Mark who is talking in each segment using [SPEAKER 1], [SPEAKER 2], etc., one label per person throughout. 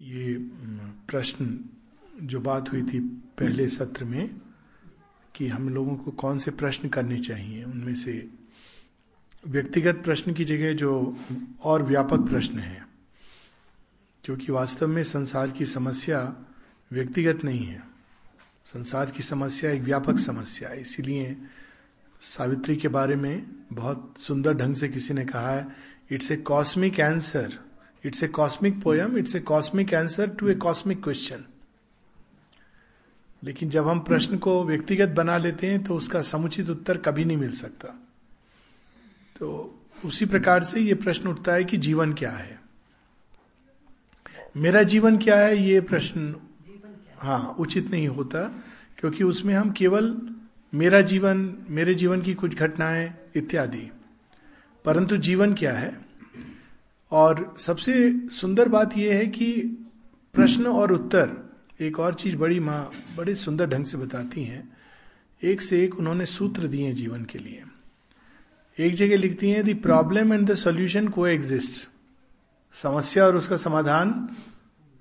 [SPEAKER 1] ये प्रश्न जो बात हुई थी पहले सत्र में कि हम लोगों को कौन से प्रश्न करने चाहिए, उनमें से व्यक्तिगत प्रश्न की जगह जो और व्यापक प्रश्न है, क्योंकि वास्तव में संसार की समस्या व्यक्तिगत नहीं है। संसार की समस्या एक व्यापक समस्या है, इसीलिए सावित्री के बारे में बहुत सुंदर ढंग से किसी ने कहा है, it's a cosmic answer it's a cosmic poem it's a cosmic answer to a cosmic question लेकिन जब हम प्रश्न को व्यक्तिगत बना लेते हैं तो उसका समुचित उत्तर कभी नहीं मिल सकता। तो उसी प्रकार से ये प्रश्न उठता है कि जीवन क्या है? मेरा जीवन क्या है? ये प्रश्न हाँ उचित नहीं होता, क्योंकि उसमें हम केवल मेरा जीवन, मेरे जीवन की कुछ घटनाएँ इत्यादि। परंतु जीवन क्या है? और सबसे सुंदर बात यह है कि प्रश्न और उत्तर एक और चीज़ बड़ी माँ, बड़े सुंदर ढंग से बताती हैं। एक से एक उन्होंने सूत्र दिए जीवन के लिए। एक जगह लिखती हैं the problem and the solution को एग्जिस्ट समस्या और उसका समाधान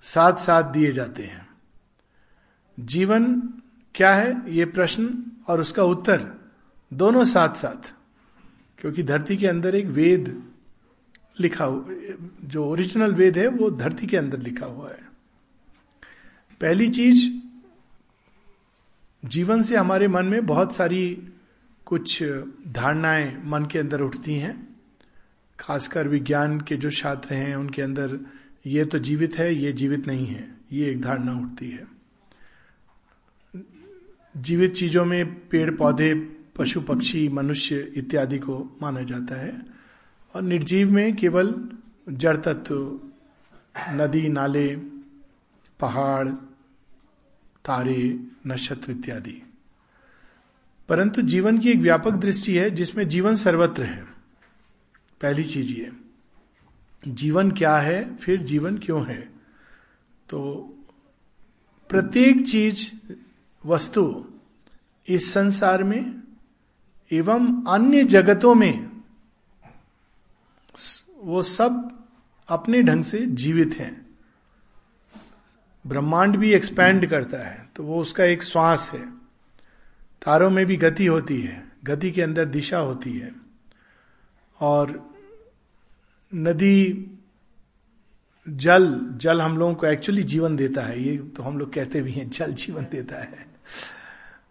[SPEAKER 1] साथ साथ दिए जाते हैं। जीवन क्या है? ये प्रश्न और उसका उत्तर दोनों साथ साथ क्योंकि धरती के अंदर एक वेद लिखा हुआ जो ओरिजिनल वेद है, वो धरती के अंदर लिखा हुआ है। पहली चीज़, जीवन से हमारे मन में बहुत सारी कुछ धारणाएँ मन के अंदर उठती हैं। खासकर विज्ञान के जो छात्र हैं, उनके अंदर ये तो जीवित है, ये जीवित नहीं है। ये एक धारणा उठती है। जीवित चीज़ों में पेड़, पौधे, पशु, पक्षी, मनुष्य इत्यादि को माना जाता है। और निर्जीव में केवल जड़ तत्व, नदी, नाले, पहाड़, तारे, नक्षत्र इत्यादि। परंतु जीवन की एक व्यापक दृष्टि है, जिसमें जीवन सर्वत्र है। पहली चीज़ ये, जीवन क्या है, फिर जीवन क्यों है? तो प्रत्येक चीज़, वस्तु इस संसार में एवं अन्य जगतों में वो सब अपने ढंग से जीवित हैं। ब्रह्मांड भी एक्सपैंड करता है तो वो उसका एक श्वास है। तारों में भी गति होती है, गति के अंदर दिशा होती है। और नदी, जल जल हम लोगों को एक्चुअली जीवन देता है। ये तो हम लोग कहते भी हैं, जल जीवन देता है।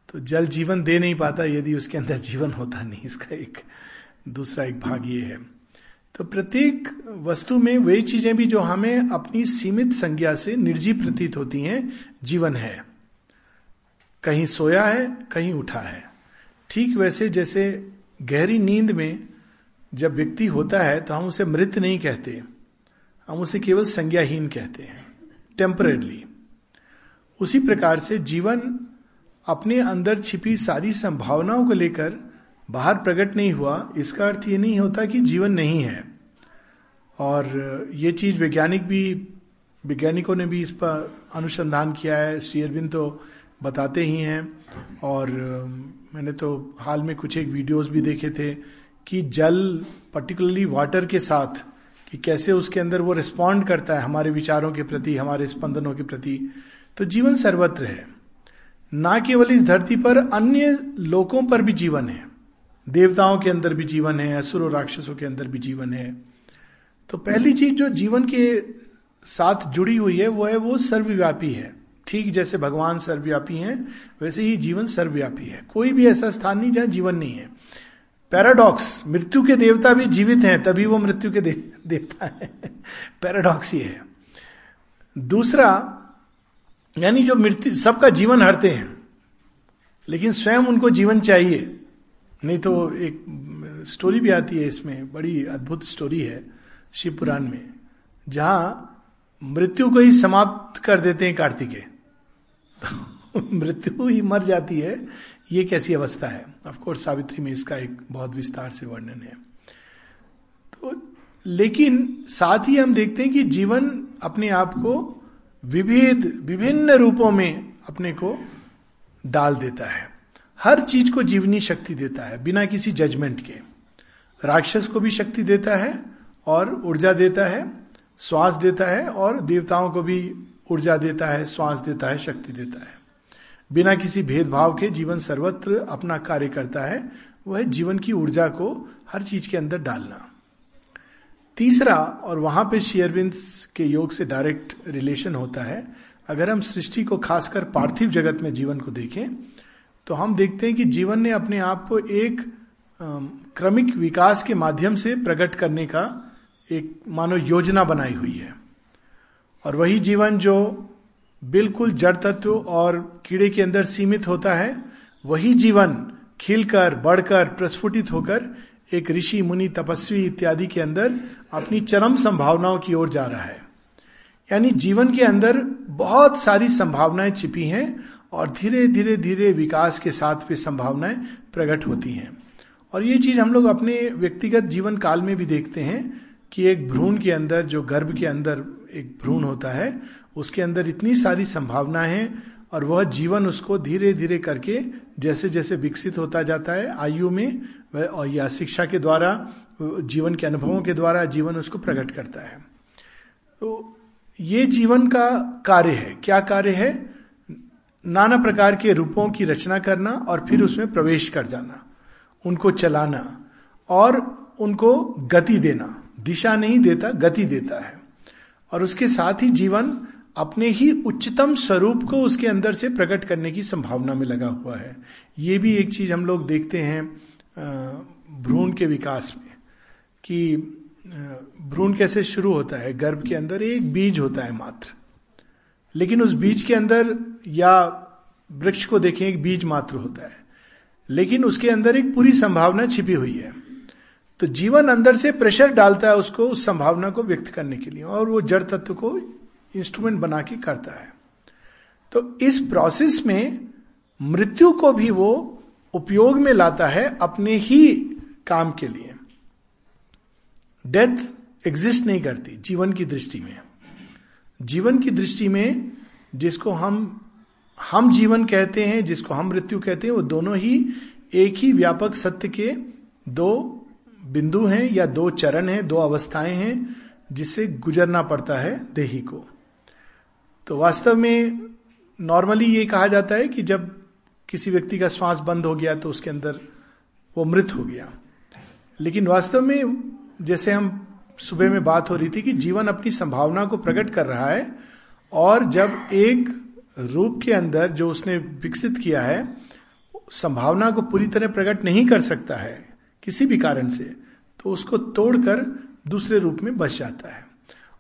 [SPEAKER 1] तो जल जीवन दे नहीं पाता, यदि उसके अंदर जीवन होता नहीं, इसका एक, दूसरा एक भाग ये है। तो प्रत्येक वस्तु में वही चीज़ें भी जो हमें अपनी सीमित संज्ञा से निर्जीव प्रतीत होती हैं, जीवन है। कहीं सोया है, कहीं उठा है। ठीक वैसे जैसे गहरी नींद में जब व्यक्ति होता है तो हम उसे मृत नहीं कहते। हम उसे केवल संज्ञाहीन कहते हैं टेम्परेली उसी प्रकार से जीवन अपने अंदर छिपी सारी संभावनाओं को लेकर बाहर प्रकट नहीं हुआ, इसका अर्थ ये नहीं होता कि जीवन नहीं है। और ये चीज़ वैज्ञानिक भी, वैज्ञानिकों ने भी इस पर अनुसंधान किया है, श्री तो बताते ही हैं। और मैंने तो हाल में कुछ एक वीडियोस भी देखे थे कि जल पर्टिकुलरली वाटर के साथ, कि कैसे उसके अंदर वो रिस्पॉन्ड करता है हमारे विचारों के प्रति, हमारे स्पंदनों के प्रति। तो जीवन सर्वत्र है। ना केवल इस धरती पर, अन्य लोकों पर भी जीवन है। देवताओं के अंदर भी जीवन है असुर और राक्षसों के अंदर भी जीवन है। तो पहली चीज़ जो जीवन के साथ जुड़ी हुई है वो है वो सर्वव्यापी है। ठीक जैसे भगवान सर्वव्यापी हैं वैसे ही जीवन सर्वव्यापी है। कोई भी ऐसा स्थान नहीं जहाँ जीवन नहीं है। पैराडॉक्स मृत्यु के देवता भी जीवित हैं तभी वो मृत्यु के दे, देवता है। पैराडॉक्स ये है। दूसरा यानी जो मृत्यु सबका जीवन हरते हैं लेकिन स्वयं उनको जीवन चाहिए। नहीं तो एक स्टोरी भी आती है इसमें, बड़ी अद्भुत स्टोरी है शिव पुराण में, जहाँ मृत्यु को ही समाप्त कर देते हैं कार्तिकेय। तो मृत्यु ही मर जाती है, ये कैसी अवस्था है? ऑफकोर्स सावित्री में इसका एक बहुत विस्तार से वर्णन है। तो लेकिन साथ ही हम देखते हैं कि जीवन अपने आप को विभेद, विभिन्न रूपों में अपने को डाल देता है। हर चीज़ को जीवनी शक्ति देता है, बिना किसी जजमेंट के। राक्षस को भी शक्ति देता है और ऊर्जा देता है, श्वास देता है और देवताओं को भी ऊर्जा देता है, श्वास देता है, शक्ति देता है। बिना किसी भेदभाव के जीवन सर्वत्र अपना कार्य करता है, वह जीवन की ऊर्जा को हर चीज़ के अंदर डालना। तीसरा और वहाँ पे शेयरविंद के योग से डायरेक्ट रिलेशन होता है। अगर हम सृष्टि को खासकर पार्थिव जगत में जीवन को देखें तो हम देखते हैं कि जीवन ने अपने आप को एक क्रमिक विकास के माध्यम से प्रकट करने का एक, मानो योजना बनाई हुई है। और वही जीवन जो बिल्कुल जड़ तत्व और कीड़े के अंदर सीमित होता है, वही जीवन खिलकर, बढ़कर, प्रस्फुटित होकर एक ऋषि, मुनि, तपस्वी इत्यादि के अंदर अपनी चरम संभावनाओं की ओर जा रहा है। यानी जीवन के अंदर बहुत सारी संभावनाएँ छिपी हैं और धीरे धीरे धीरे विकास के साथ वे संभावनाएँ प्रकट होती हैं। और ये चीज़ हम लोग अपने व्यक्तिगत जीवन काल में भी देखते हैं कि एक भ्रूण के अंदर, जो गर्भ के अंदर एक भ्रूण होता है, उसके अंदर इतनी सारी संभावनाएँ हैं और वह जीवन उसको धीरे धीरे करके जैसे जैसे विकसित होता जाता है, आयु में और या शिक्षा के द्वारा, जीवन के अनुभवों के द्वारा जीवन उसको प्रकट करता है। तो ये जीवन का कार्य है। क्या कार्य है? नाना प्रकार के रूपों की रचना करना और फिर उसमें प्रवेश कर जाना, उनको चलाना और उनको गति देना। दिशा नहीं देता, गति देता है। और उसके साथ ही जीवन अपने ही उच्चतम स्वरूप को उसके अंदर से प्रकट करने की संभावना में लगा हुआ है। ये भी एक चीज़ हम लोग देखते हैं भ्रूण के विकास में, कि भ्रूण कैसे शुरू होता है? गर्भ के अंदर एक बीज होता है मात्र। लेकिन उस बीज के अंदर या वृक्ष को देखें, एक बीज मात्र होता है। लेकिन उसके अंदर एक पूरी संभावना छिपी हुई है। तो जीवन अंदर से प्रेशर डालता है उसको, उस संभावना को व्यक्त करने के लिए, और वो जड़ तत्व को इंस्ट्रूमेंट बना के करता है। तो इस प्रोसेस में मृत्यु को भी वो उपयोग में लाता है अपने ही काम के लिए। डेथ एग्जिस्ट नहीं करती, जीवन की दृष्टि में। जीवन की दृष्टि में जिसको हम हम जीवन कहते हैं, जिसको हम मृत्यु कहते हैं, वो दोनों ही एक ही व्यापक सत्य के दो बिंदु हैं या दो चरण हैं, दो अवस्थाएँ हैं, जिससे गुजरना पड़ता है देही को। तो वास्तव में नॉर्मली ये कहा जाता है कि जब किसी व्यक्ति का श्वास बंद हो गया तो उसके अंदर वो मृत हो गया। लेकिन वास्तव में जैसे हम सुबह में बात हो रही थी कि जीवन अपनी संभावना को प्रकट कर रहा है और जब एक रूप के अंदर जो उसने विकसित किया है, संभावना को पूरी तरह प्रकट नहीं कर सकता है किसी भी कारण से तो उसको तोड़कर दूसरे रूप में बच जाता है।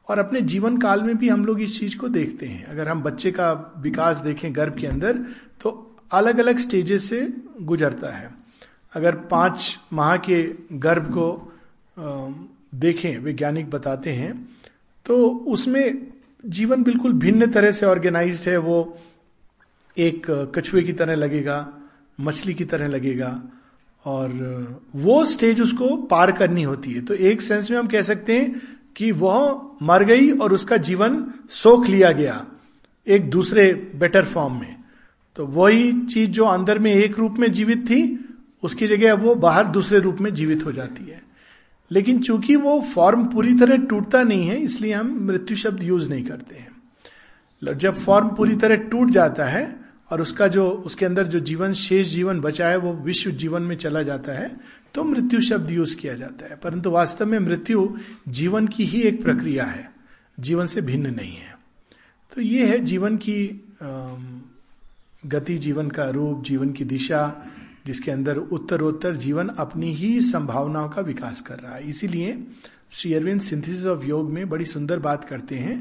[SPEAKER 1] और अपने जीवन काल में भी हम लोग इस चीज़ को देखते हैं। अगर हम बच्चे का विकास देखें गर्भ के अंदर तो अलग अलग स्टेजेस से गुजरता है। अगर पाँच माह के गर्भ को देखें, वैज्ञानिक बताते हैं तो उसमें जीवन बिल्कुल भिन्न तरह से ऑर्गेनाइज है, वो एक कछुए की तरह लगेगा, मछली की तरह लगेगा, और वो स्टेज उसको पार करनी होती है। तो एक सेंस में हम कह सकते हैं कि वह मर गई और उसका जीवन सोख लिया गया, एक दूसरे बेटर फॉर्म में। तो वही चीज़ जो अंदर में एक रूप में जीवित थी, उसकी जगह अब वो बाहर दूसरे रूप में जीवित हो जाती है। लेकिन चूँकि वो फॉर्म पूरी तरह टूटता नहीं है, इसलिए हम मृत्यु शब्द यूज़ नहीं करते हैं। जब फॉर्म पूरी तरह टूट जाता है और उसका जो, उसके अंदर जो जीवन, शेष जीवन बचा है, वो विश्व जीवन में चला जाता है तो मृत्यु शब्द यूज़ किया जाता है। परंतु वास्तव में मृत्यु जीवन की ही एक प्रक्रिया है, जीवन से भिन्न नहीं है। तो ये है जीवन की गति, जीवन का रूप, जीवन की दिशा जिसके अंदर उत्तरोत्तर जीवन अपनी ही संभावनाओं का विकास कर रहा है। इसीलिए श्री अरविंद सिंथेसिस ऑफ़ योग में बड़ी सुंदर बात करते हैं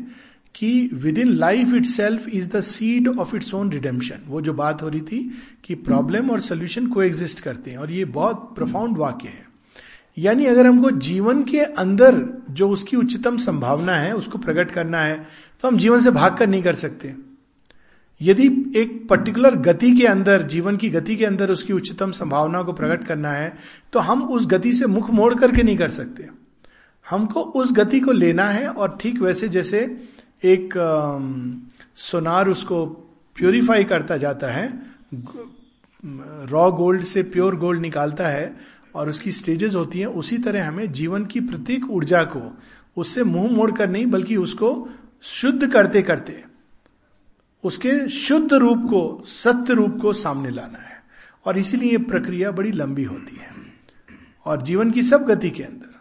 [SPEAKER 1] कि within life itself is the seed of its own redemption वो जो बात हो रही थी कि प्रॉब्लम और सोल्यूशन को एग्जिस्ट करते हैं और ये बहुत प्रोफाउंड वाक्य है। यानी अगर हमको जीवन के अंदर जो उसकी उच्चतम संभावना है, उसको प्रकट करना है तो हम जीवन से भाग कर नहीं कर सकते। यदि एक पर्टिकुलर गति के अंदर, जीवन की गति के अंदर उसकी उच्चतम संभावना को प्रकट करना है तो हम उस गति से मुख मोड़ करके नहीं कर सकते। हमको उस गति को लेना है और ठीक वैसे जैसे एक सोनार उसको प्योरीफाई करता जाता है रॉ गोल्ड से प्योर गोल्ड निकालता है और उसकी स्टेजेस होती हैं, उसी तरह हमें जीवन की प्रत्येक ऊर्जा को उससे मुँह मोड़कर नहीं, बल्कि उसको शुद्ध करते करते उसके शुद्ध रूप को, सत्य रूप को सामने लाना है। और इसीलिए यह प्रक्रिया बड़ी लंबी होती है। और जीवन की सब गति के अंदर,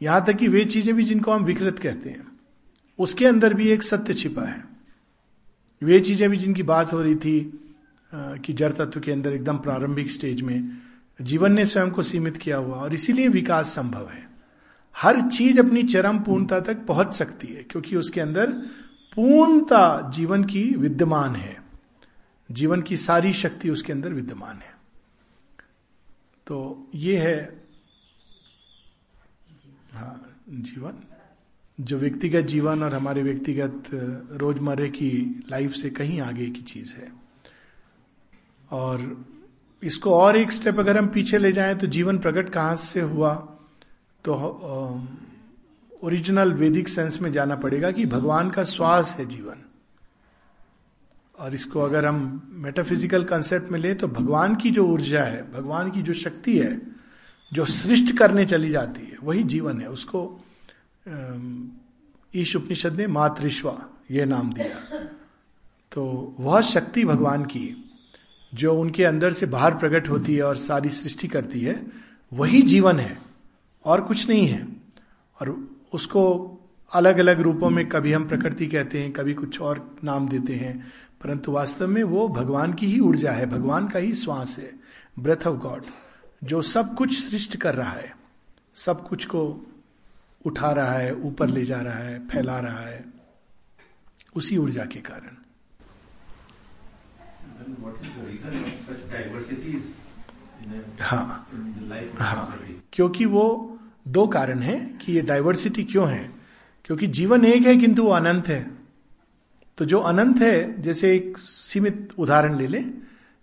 [SPEAKER 1] यहाँ तक कि वे चीज़ें भी जिनको हम विकृत कहते हैं, उसके अंदर भी एक सत्य छिपा है। वे चीज़ें भी जिनकी बात हो रही थी कि जड़ तत्व के अंदर एकदम प्रारंभिक स्टेज में, जीवन ने स्वयं को सीमित किया हुआ, और इसीलिए विकास संभव है। हर चीज़ अपनी चरम पूर्णता तक पहुँच सकती है, क्योंकि उसके अंदर पूर्णता जीवन की विद्यमान है। जीवन की सारी शक्ति उसके अंदर विद्यमान है। तो ये है हाँ जीवन। जो व्यक्तिगत जीवन और हमारे व्यक्तिगत रोजमर्रे की लाइफ से कहीं आगे की चीज़ है। और इसको और एक स्टेप अगर हम पीछे ले जाएँ तो जीवन प्रकट कहाँ से हुआ? तो ओरिजिनल वैदिक सेंस में जाना पड़ेगा कि भगवान का श्वास है जीवन। और इसको अगर हम मेटाफिजिकल कंसेप्ट में ले तो भगवान की जो ऊर्जा है, भगवान की जो शक्ति है, जो सृष्ट करने चली जाती है, वही जीवन है। उसको ईश उपनिषद ने मातृश्वा यह नाम दिया। तो वह शक्ति भगवान की, जो उनके अंदर से बाहर प्रकट होती है और सारी सृष्टि करती है, वही जीवन है, और कुछ नहीं है। और उसको अलग अलग रूपों में कभी हम प्रकृति कहते हैं कभी कुछ और नाम देते हैं परंतु वास्तव में वो भगवान की ही ऊर्जा है भगवान का ही श्वास है ब्रेथ ऑफ़ गॉड जो सब कुछ सृष्ट कर रहा है सब कुछ को उठा रहा है ऊपर ले जा रहा है फैला रहा है उसी ऊर्जा के कारण। हाँ हाँ क्योंकि वो दो कारण है कि ये डाइवर्सिटी क्यों है। क्योंकि जीवन एक है, किंतु वो अनंत है। तो जो अनंत है, जैसे एक सीमित उदाहरण ले लें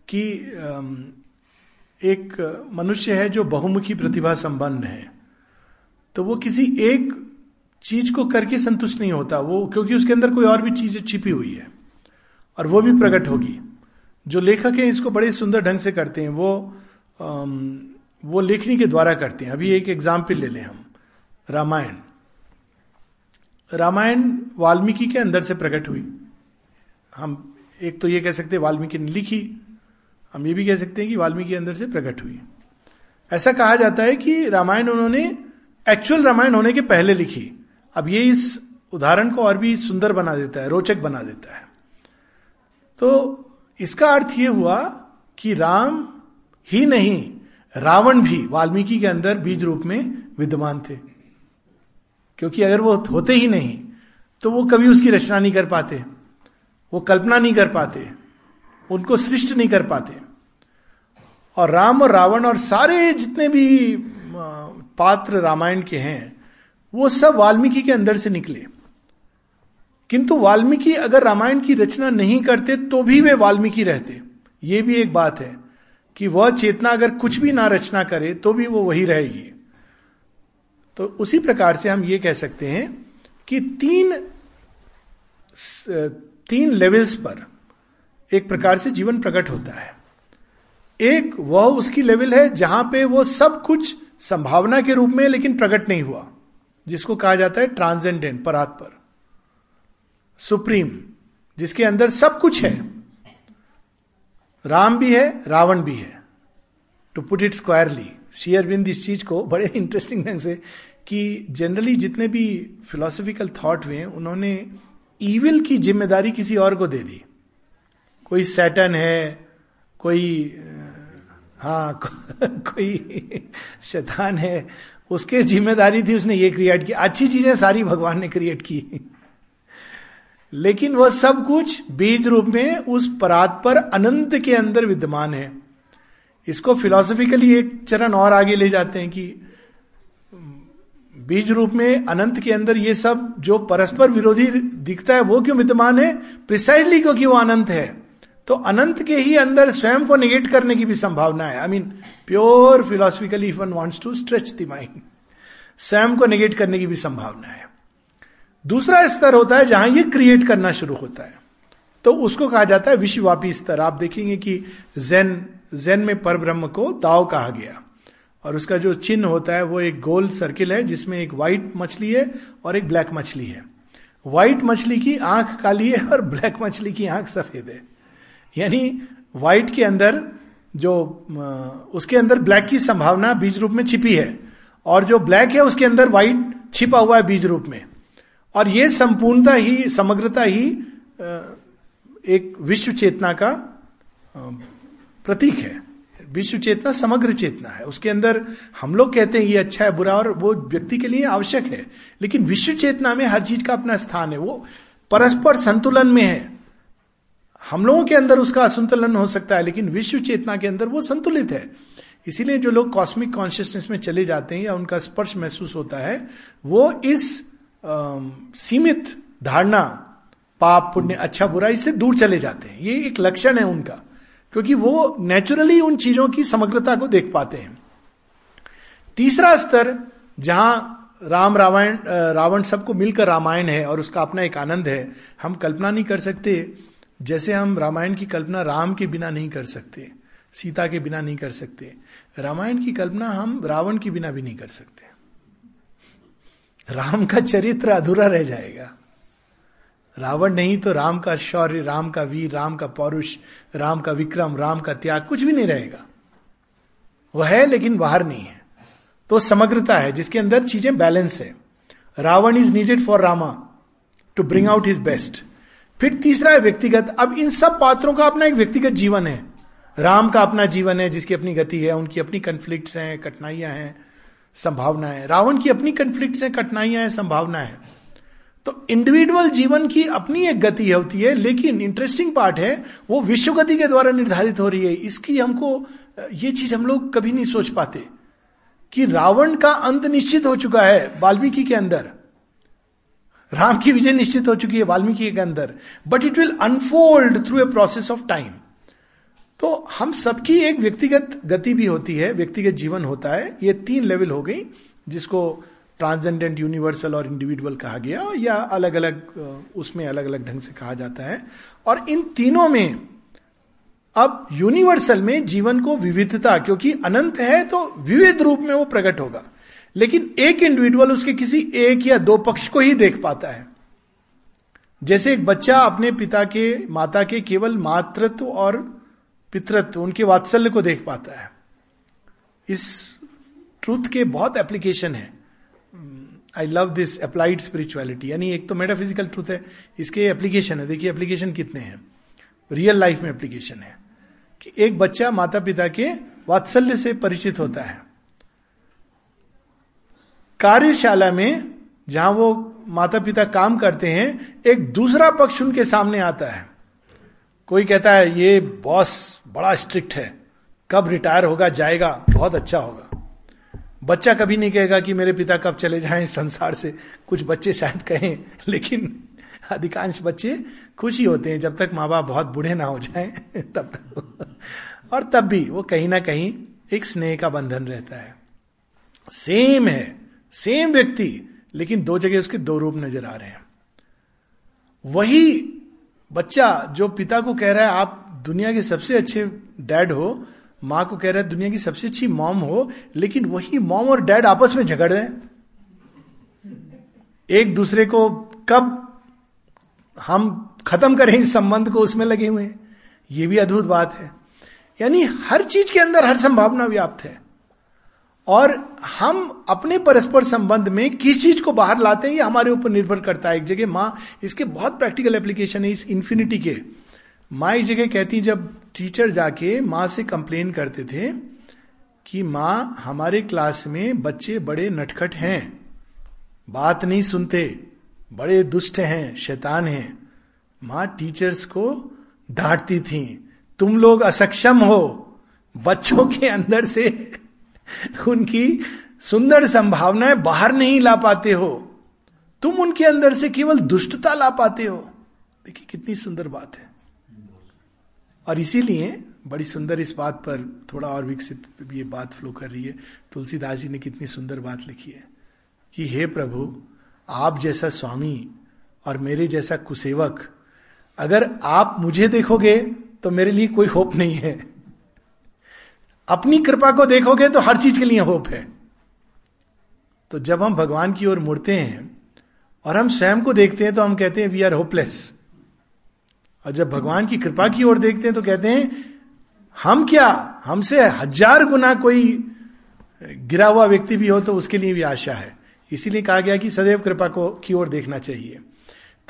[SPEAKER 1] कि एक मनुष्य है जो बहुमुखी प्रतिभा संपन्न है। तो वो किसी एक चीज़ को करके संतुष्ट नहीं होता। वो, क्योंकि उसके अंदर कोई और भी चीज़ छिपी हुई है और वो भी प्रकट होगी। जो लेखक है, इसको बड़े सुंदर ढंग से करते हैं। वो वो लेखनी के द्वारा करते हैं। अभी एक एग्ज़ाम्पल ले लें हम। रामायण। रामायण वाल्मीकि के अंदर से प्रकट हुई। हम एक तो ये कह सकते हैं, वाल्मीकि ने लिखी। हम ये भी कह सकते हैं कि वाल्मीकि अंदर से प्रकट हुई। ऐसा कहा जाता है कि रामायण उन्होंने एक्चुअल रामायण होने के पहले लिखी। अब ये इस उदाहरण को और भी सुंदर बना देता है, रोचक बना देता है। तो इसका अर्थ यह हुआ कि राम ही नहीं रावण भी वाल्मीकि के अंदर बीज रूप में विद्यमान थे। क्योंकि अगर वो होते ही नहीं तो वो कभी उसकी रचना नहीं कर पाते, वो कल्पना नहीं कर पाते, उनको सृष्ट नहीं कर पाते। और राम और रावण और सारे जितने भी पात्र रामायण के हैं, वो सब वाल्मीकि के अंदर से निकले। किंतु वाल्मीकि अगर रामायण की रचना नहीं करते तो भी वे वाल्मीकि रहते। ये भी एक बात है। कि वह चेतना अगर कुछ भी ना रचना करे तो भी वो वही रहेगी। तो उसी प्रकार से हम ये कह सकते हैं कि तीन तीन लेवल्स पर एक प्रकार से जीवन प्रकट होता है। एक, वह उसकी लेवल है जहाँ पे वो सब कुछ संभावना के रूप में, लेकिन प्रकट नहीं हुआ, जिसको कहा जाता है ट्रांसेंडेंट परात पर सुप्रीम, जिसके अंदर सब कुछ है। राम भी है, रावण भी है। टू पुट इट स्क्वायरली शेयरबिंद इस चीज़ को बड़े इंटरेस्टिंग ढंग से कि जनरली जितने भी फिलोसफिकल थॉट हुए उन्होंने ईविल की ज़िम्मेदारी किसी और को दे दी। कोई सैटन है, कोई हाँ कोई शैतान है, उसके ज़िम्मेदारी थी उसने ये क्रिएट की। अच्छी चीज़ें सारी भगवान ने क्रिएट की। लेकिन वह सब कुछ बीज रूप में उस परात पर अनंत के अंदर विद्यमान है। इसको फिलोसफिकली एक चरण और आगे ले जाते हैं कि बीज रूप में अनंत के अंदर ये सब जो परस्पर विरोधी दिखता है, वो क्यों विद्यमान है? प्रिसाइजली क्योंकि वो अनंत है। तो अनंत के ही अंदर स्वयं को निगेट करने की भी संभावना है। I mean pure philosophically one wants to stretch the mind स्वयं को निगेट करने की भी संभावना है। दूसरा स्तर होता है जहाँ ये क्रिएट करना शुरू होता है। तो उसको कहा जाता है विश्वव्यापी स्तर। आप देखेंगे कि जैन जैन में पर ब्रह्म को दाव कहा गया। और उसका जो चिन्ह होता है वो एक गोल सर्किल है, जिसमें एक व्हाइट मछली है और एक ब्लैक मछली है। व्हाइट मछली की आँख काली है और ब्लैक मछली की आँख सफ़ेद है। यानी व्हाइट के अंदर जो उसके अंदर ब्लैक की संभावना बीज रूप में छिपी है। और जो ब्लैक है उसके अंदर व्हाइट छिपा हुआ है बीज रूप में। और ये संपूर्णता ही, समग्रता ही एक विश्व चेतना का प्रतीक है। विश्व चेतना समग्र चेतना है। उसके अंदर हम लोग कहते हैं ये अच्छा है, बुरा, और वो व्यक्ति के लिए आवश्यक है। लेकिन विश्व चेतना में हर चीज़ का अपना स्थान है। वो परस्पर संतुलन में है। हम लोगों के अंदर उसका असंतुलन हो सकता है, लेकिन विश्व चेतना के अंदर वो संतुलित है। इसीलिए जो लोग कॉस्मिक कॉन्शियसनेस में चले जाते हैं या उनका स्पर्श महसूस होता है, वो इस सीमित धारणा पाप, पुण्य अच्छा बुरा, इससे दूर चले जाते हैं। ये एक लक्षण है उनका, क्योंकि वो नेचुरली उन चीज़ों की समग्रता को देख पाते हैं। तीसरा स्तर, जहाँ राम रामायण रावण सबको मिलकर रामायण है और उसका अपना एक आनंद है, हम कल्पना नहीं कर सकते, जैसे हम रामायण की कल्पना राम के बिना नहीं कर सकते, सीता के बिना नहीं कर सकते। रामायण की कल्पना हम रावण के बिना भी नहीं कर सकते। राम का चरित्र अधूरा रह जाएगा। रावण नहीं तो राम का शौर्य, राम का वीर, राम का पौरुष, राम का विक्रम, राम का त्याग कुछ भी नहीं रहेगा। वह है लेकिन बाहर नहीं है। तो समग्रता है, जिसके अंदर चीज़ें बैलेंस है। Ravana is needed for Rama to bring out his best फिर तीसरा है व्यक्तिगत। अब इन सब पात्रों का अपना एक व्यक्तिगत जीवन है। राम का अपना जीवन है, जिसकी अपनी गति है, उनकी अपनी कंफ्लिक्ट हैं, कठिनाइयाँ हैं। संभावनाएँ रावण की अपनी कंफ्लिक्ट हैं कठिनाइयाँ हैं संभावना है। तो इंडिविजुअल जीवन की अपनी एक गति होती है, लेकिन इंटरेस्टिंग पार्ट है, वो विश्व गति के द्वारा निर्धारित हो रही है। इसकी हमको, ये चीज़ हम लोग कभी नहीं सोच पाते कि रावण का अंत निश्चित हो चुका है वाल्मीकि के अंदर। राम की विजय निश्चित हो चुकी है वाल्मीकि के अंदर। But it will unfold through a process of time तो हम सबकी एक व्यक्तिगत गति भी होती है, व्यक्तिगत जीवन होता है। ये तीन लेवल हो गई, जिसको ट्रांसजेंडेंट, यूनिवर्सल और इंडिविजुअल कहा गया, या अलग अलग उसमें अलग अलग ढंग से कहा जाता है। और इन तीनों में अब यूनिवर्सल में जीवन को विविधता, क्योंकि अनंत है तो विविध रूप में वो प्रकट होगा। लेकिन एक इंडिविजुअल उसके किसी एक या दो पक्ष को ही देख पाता है। जैसे एक बच्चा अपने पिता के, माता के केवल मातृत्व और पितृत्व, उनके वात्सल्य को देख पाता है। इस ट्रूथ के बहुत एप्लीकेशन है। I love this applied spirituality यानी एक तो मेटाफिजिकल ट्रूथ है, इसके एप्लीकेशन है। देखिए एप्लीकेशन कितने हैं। रियल लाइफ में एप्लीकेशन है कि एक बच्चा माता पिता के वात्सल्य से परिचित होता है। कार्यशाला में जहाँ वो माता पिता काम करते हैं, एक दूसरा पक्ष उनके सामने आता है। कोई कहता है, ये बॉस बड़ा स्ट्रिक्ट है। कब रिटायर होगा, जाएगा, बहुत अच्छा होगा। बच्चा कभी नहीं कहेगा कि मेरे पिता कब चले जाएँ संसार से। कुछ बच्चे शायद कहें, लेकिन अधिकांश बच्चे खुश ही होते हैं। जब तक माँ बाप बहुत बूढ़े ना हो जाएँ, तब तक और तब भी वो कहीं ना कहीं एक स्नेह का बंधन रहता है। सेम है सेम व्यक्ति, लेकिन दो जगह उसके दो रूप नज़र आ रहे हैं। वही बच्चा जो पिता को कह रहा है, आप दुनिया के सबसे अच्छे डैड हो, माँ को कह रहा है, दुनिया की सबसे अच्छी मॉम हो, लेकिन वही मॉम और डैड आपस में झगड़ रहे हैं। एक दूसरे को कब हम खत्म करें इस संबंध को उसमें लगे हुए हैं? ये भी अद्भुत बात है। यानी हर चीज़ के अंदर हर संभावना व्याप्त है। और हम अपने परस्पर संबंध में किस चीज़ को बाहर लाते हैं, ये हमारे ऊपर निर्भर करता है। एक जगह माँ, इसके बहुत प्रैक्टिकल एप्लीकेशन है इस इंफिनिटी के। माँ एक जगह कहती, जब टीचर जाके माँ से कंप्लेन करते थे कि माँ, हमारे क्लास में बच्चे बड़े नटखट हैं, बात नहीं सुनते, बड़े दुष्ट हैं, शैतान हैं। माँ टीचर्स को डांटती थी, तुम लोग असक्षम हो, बच्चों के अंदर से उनकी सुंदर संभावनाएँ बाहर नहीं ला पाते हो। तुम उनके अंदर से केवल दुष्टता ला पाते हो। देखिए, कितनी सुंदर बात है। और इसीलिए बड़ी सुंदर इस बात पर थोड़ा और विकसित ये बात फ्लो कर रही है। तुलसीदास जी ने कितनी सुंदर बात लिखी है कि, हे प्रभु, आप जैसा स्वामी और मेरे जैसा कुसेवक, अगर आप मुझे देखोगे तो मेरे लिए कोई होप नहीं है। अपनी कृपा को देखोगे तो हर चीज़ के लिए होप है। तो जब हम भगवान की ओर मुड़ते हैं और हम स्वयं को देखते हैं तो हम कहते हैं वी आर होपलेस और जब भगवान की कृपा की ओर देखते हैं तो कहते हैं, हम क्या? हमसे हज़ार गुना कोई गिरा हुआ व्यक्ति भी हो तो उसके लिए भी आशा है। इसीलिए कहा गया कि सदैव कृपा को की ओर देखना चाहिए।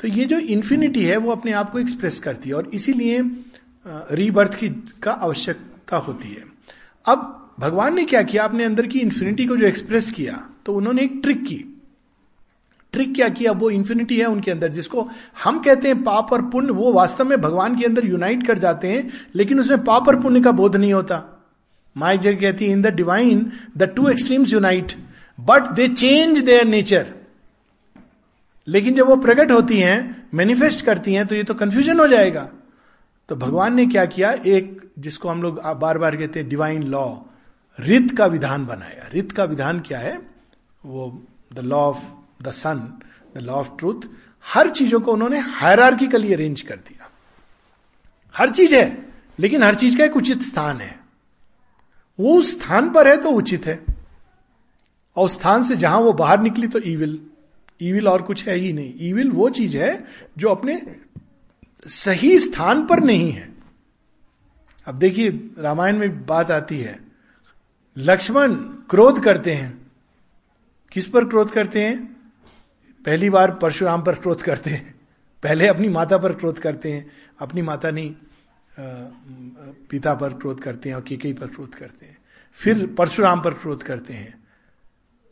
[SPEAKER 1] तो ये जो इन्फिनिटी है, वो अपने आप को एक्सप्रेस करती है और इसीलिए रीबर्थ की, का आवश्यकता होती है। अब भगवान ने क्या किया? अपने अंदर की इन्फिनिटी को जो एक्सप्रेस किया तो उन्होंने एक ट्रिक की। ट्रिक क्या किया? वो इन्फिनिटी है उनके अंदर, जिसको हम कहते हैं पाप और पुण्य, वो वास्तव में भगवान के अंदर यूनाइट कर जाते हैं, लेकिन उसमें पाप और पुण्य का बोध नहीं होता। माई जग कहती है in the divine the two extremes unite but they change their nature लेकिन जब वो प्रकट होती हैं मैनिफेस्ट करती हैं तो ये तो कंफ्यूजन हो जाएगा। तो भगवान ने क्या किया? एक, जिसको हम लोग बार बार कहते हैं डिवाइन लॉ रित का विधान बनाया। रित का विधान क्या है? वो the law of the sun the law of truth हर चीज़ों को उन्होंने हायरार्किकली अरेंज कर दिया। हर चीज़ है, लेकिन हर चीज़ का एक उचित स्थान है। वो उस स्थान पर है तो उचित है। और उस स्थान से जहाँ वो बाहर निकली तो ईविल ईविल और कुछ है ही नहीं। ईविल वो चीज़ है जो अपने सही स्थान पर नहीं है। अब देखिए, रामायण में बात आती है, लक्ष्मण क्रोध करते हैं। किस पर क्रोध करते हैं? पहली बार परशुराम पर क्रोध करते हैं। पहले अपनी माता पर क्रोध करते हैं, अपनी माता नहीं पिता पर क्रोध करते हैं और केकई पर क्रोध करते हैं। फिर परशुराम पर क्रोध करते हैं।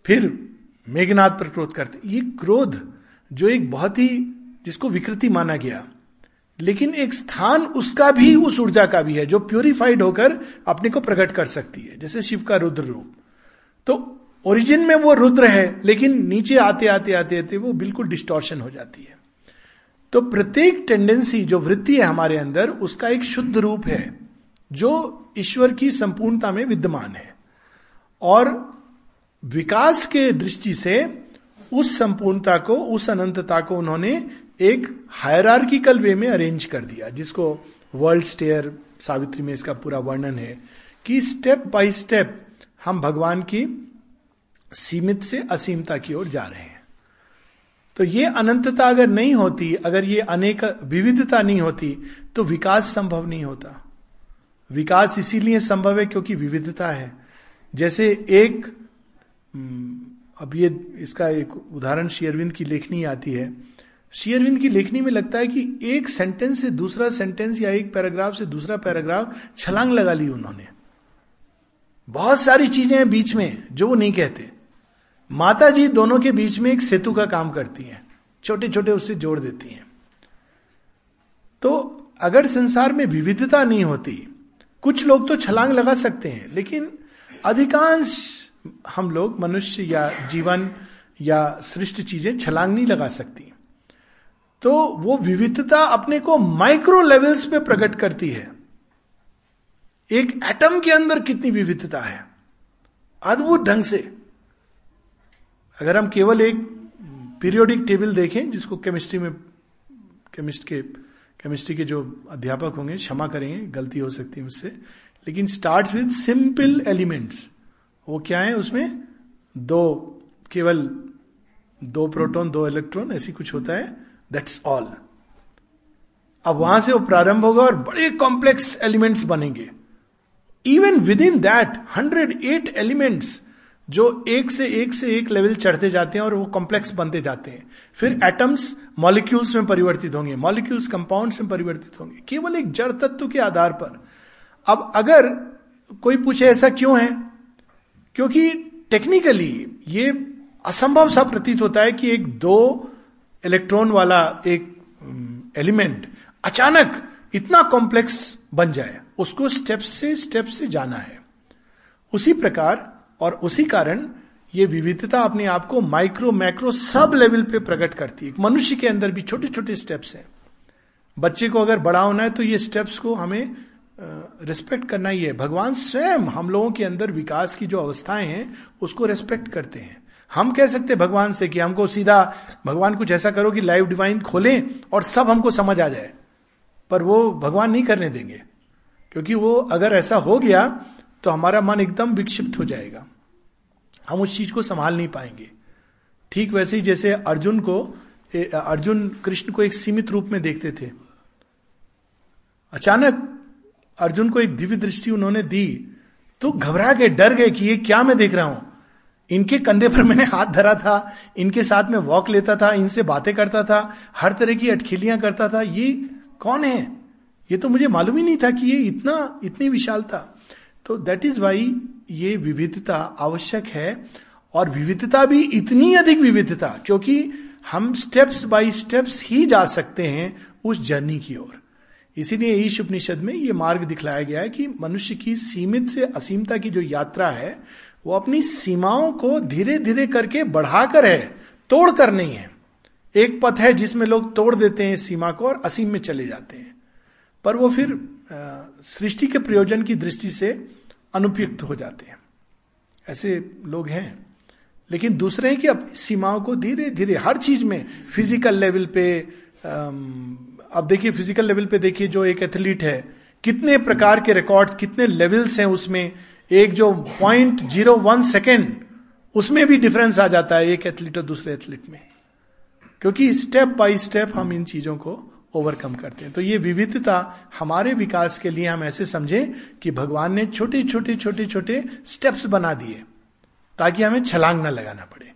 [SPEAKER 1] फिर मेघनाथ पर क्रोध करते हैं। ये क्रोध जो एक बहुत ही, जिसको विकृति माना गया लेकिन एक स्थान उसका भी, उस ऊर्जा का भी है, जो प्योरिफाइड होकर अपने को प्रकट कर सकती है, जैसे शिव का रुद्र रूप। तो ओरिजिन में वो रुद्र है, लेकिन नीचे आते आते आते आते वो बिल्कुल डिस्टॉर्शन हो जाती है। तो प्रत्येक टेंडेंसी जो वृत्ति है हमारे अंदर, उसका एक शुद्ध रूप है, जो ईश्वर की संपूर्णता में विद्यमान है। और विकास के दृष्टि से उस संपूर्णता को, उस अनंतता को उन्होंने एक हायरार्किकल वे में अरेंज कर दिया जिसको वर्ल्ड स्टेयर सावित्री में इसका पूरा वर्णन है कि स्टेप बाय स्टेप हम भगवान की सीमित से असीमता की ओर जा रहे हैं। तो ये अनंतता अगर नहीं होती अगर ये अनेक विविधता नहीं होती तो विकास संभव नहीं होता। विकास इसीलिए संभव है क्योंकि विविधता है। जैसे एक हम्म, अब ये इसका एक उदाहरण शेयरविंद की लेखनी आती है। शेयरविंद की लेखनी में लगता है कि एक सेंटेंस से दूसरा सेंटेंस या एक पैराग्राफ से दूसरा पैराग्राफ छलांग लगा ली उन्होंने। बहुत सारी चीज़ें हैं बीच में जो वो नहीं कहते। माता जी दोनों के बीच में एक सेतु का काम करती हैं छोटे छोटे उससे जोड़ देती हैं। तो अगर संसार में विविधता नहीं होती, कुछ लोग तो छलांग लगा सकते हैं, लेकिन अधिकांश हम लोग मनुष्य या जीवन या सृष्ट चीज़ें छलांग नहीं लगा सकती। तो वो विविधता अपने को माइक्रो लेवल्स पे प्रकट करती है। एक एटम के अंदर कितनी विविधता है? अद्भुत ढंग से। अगर हम केवल एक पीरियोडिक टेबल देखें, जिसको केमिस्ट्री में केमिस्ट के केमिस्ट्री के जो अध्यापक होंगे, क्षमा करेंगे, गलती हो सकती है उससे लेकिन स्टार्ट विद सिंपल एलिमेंट्स वो क्या है? उसमें दो, केवल दो प्रोटॉन दो इलेक्ट्रॉन ऐसी कुछ होता है। दैट्स ऑल अब वहाँ से वो प्रारंभ होगा और बड़े कॉम्प्लेक्स एलिमेंट्स बनेंगे। Even within that hundred eight elements जो एक से एक से एक लेवल चढ़ते जाते हैं और वो कॉम्प्लेक्स बनते जाते हैं। फिर एटम्स मॉलिक्यूल्स में परिवर्तित होंगे। मॉलिक्यूल्स कंपाउंड्स में परिवर्तित होंगे। केवल एक जड़ तत्व के आधार पर। अब अगर कोई पूछे ऐसा क्यों है? क्योंकि टेक्निकली ये असंभव सा प्रतीत होता है कि एक दो इलेक्ट्रॉन वाला एक एलिमेंट अचानक इतना कॉम्प्लेक्स बन जाए, उसको स्टेप से स्टेप से जाना है। उसी प्रकार और उसी कारण ये विविधता अपने आप को माइक्रो मैक्रो सब लेवल पे प्रकट करती है। मनुष्य के अंदर भी छोटे छोटे स्टेप्स हैं। बच्चे को अगर बड़ा होना है तो ये स्टेप्स को हमें रिस्पेक्ट करना ही है। भगवान स्वयं हम लोगों के अंदर विकास की जो अवस्थाएँ हैं, उसको रेस्पेक्ट करते हैं। हम कह सकते भगवान से कि हमको सीधा, भगवान कुछ ऐसा करो कि लाइव डिवाइन खोलें और सब हमको समझ आ जाए। पर वो भगवान नहीं करने देंगे। क्योंकि वो अगर ऐसा हो गया तो हमारा मन एकदम विक्षिप्त हो जाएगा। हम उस चीज़ को संभाल नहीं पाएँगे। ठीक वैसे ही जैसे अर्जुन को अर्जुन कृष्ण को एक सीमित रूप में देखते थे। अचानक अर्जुन को एक दिव्य दृष्टि उन्होंने दी तो घबरा गए, डर गए कि ये क्या मैं देख रहा हूँ? इनके कंधे पर मैंने हाथ धरा था, इनके साथ में वॉक लेता था, इनसे बातें करता था, हर तरह की अटखेलियाँ करता था। ये कौन है? ये तो मुझे मालूम ही नहीं था कि ये इतना, इतनी विशाल था। तो दैट इज़ वाई ये विविधता आवश्यक है, और विविधता भी इतनी अधिक विविधता, क्योंकि हम स्टेप्स बाय स्टेप्स ही जा सकते हैं उस जर्नी की ओर। इसीलिए ईश उपनिषद में ये मार्ग दिखलाया गया है कि मनुष्य की सीमित से असीमता की जो यात्रा है वो अपनी सीमाओं को धीरे धीरे करके बढ़ाकर है तोड़ कर नहीं है। एक पथ है जिसमें लोग तोड़ देते हैं सीमा को और असीम में चले जाते हैं। पर वो फिर सृष्टि के प्रयोजन की दृष्टि से अनुपयुक्त हो जाते हैं। ऐसे लोग हैं। लेकिन दूसरे हैं कि अपनी सीमाओं को धीरे धीरे हर चीज़ में फ़िज़िकल लेवल पे अब देखिए फ़िज़िकल लेवल पे देखिए जो एक एथलीट है, कितने प्रकार के रिकॉर्ड्स कितने लेवल्स हैं उसमें एक जो पॉइंट ज़ीरो वन सेकेंड उसमें भी डिफरेंस आ जाता है एक एथलीट और दूसरे एथलीट में। क्योंकि स्टेप बाय स्टेप हम इन चीज़ों को ओवरकम करते हैं। तो ये विविधता हमारे विकास के लिए हम ऐसे समझें कि भगवान ने छोटे छोटे छोटे छोटे स्टेप्स बना दिए, ताकि हमें छलांग ना लगाना पड़े।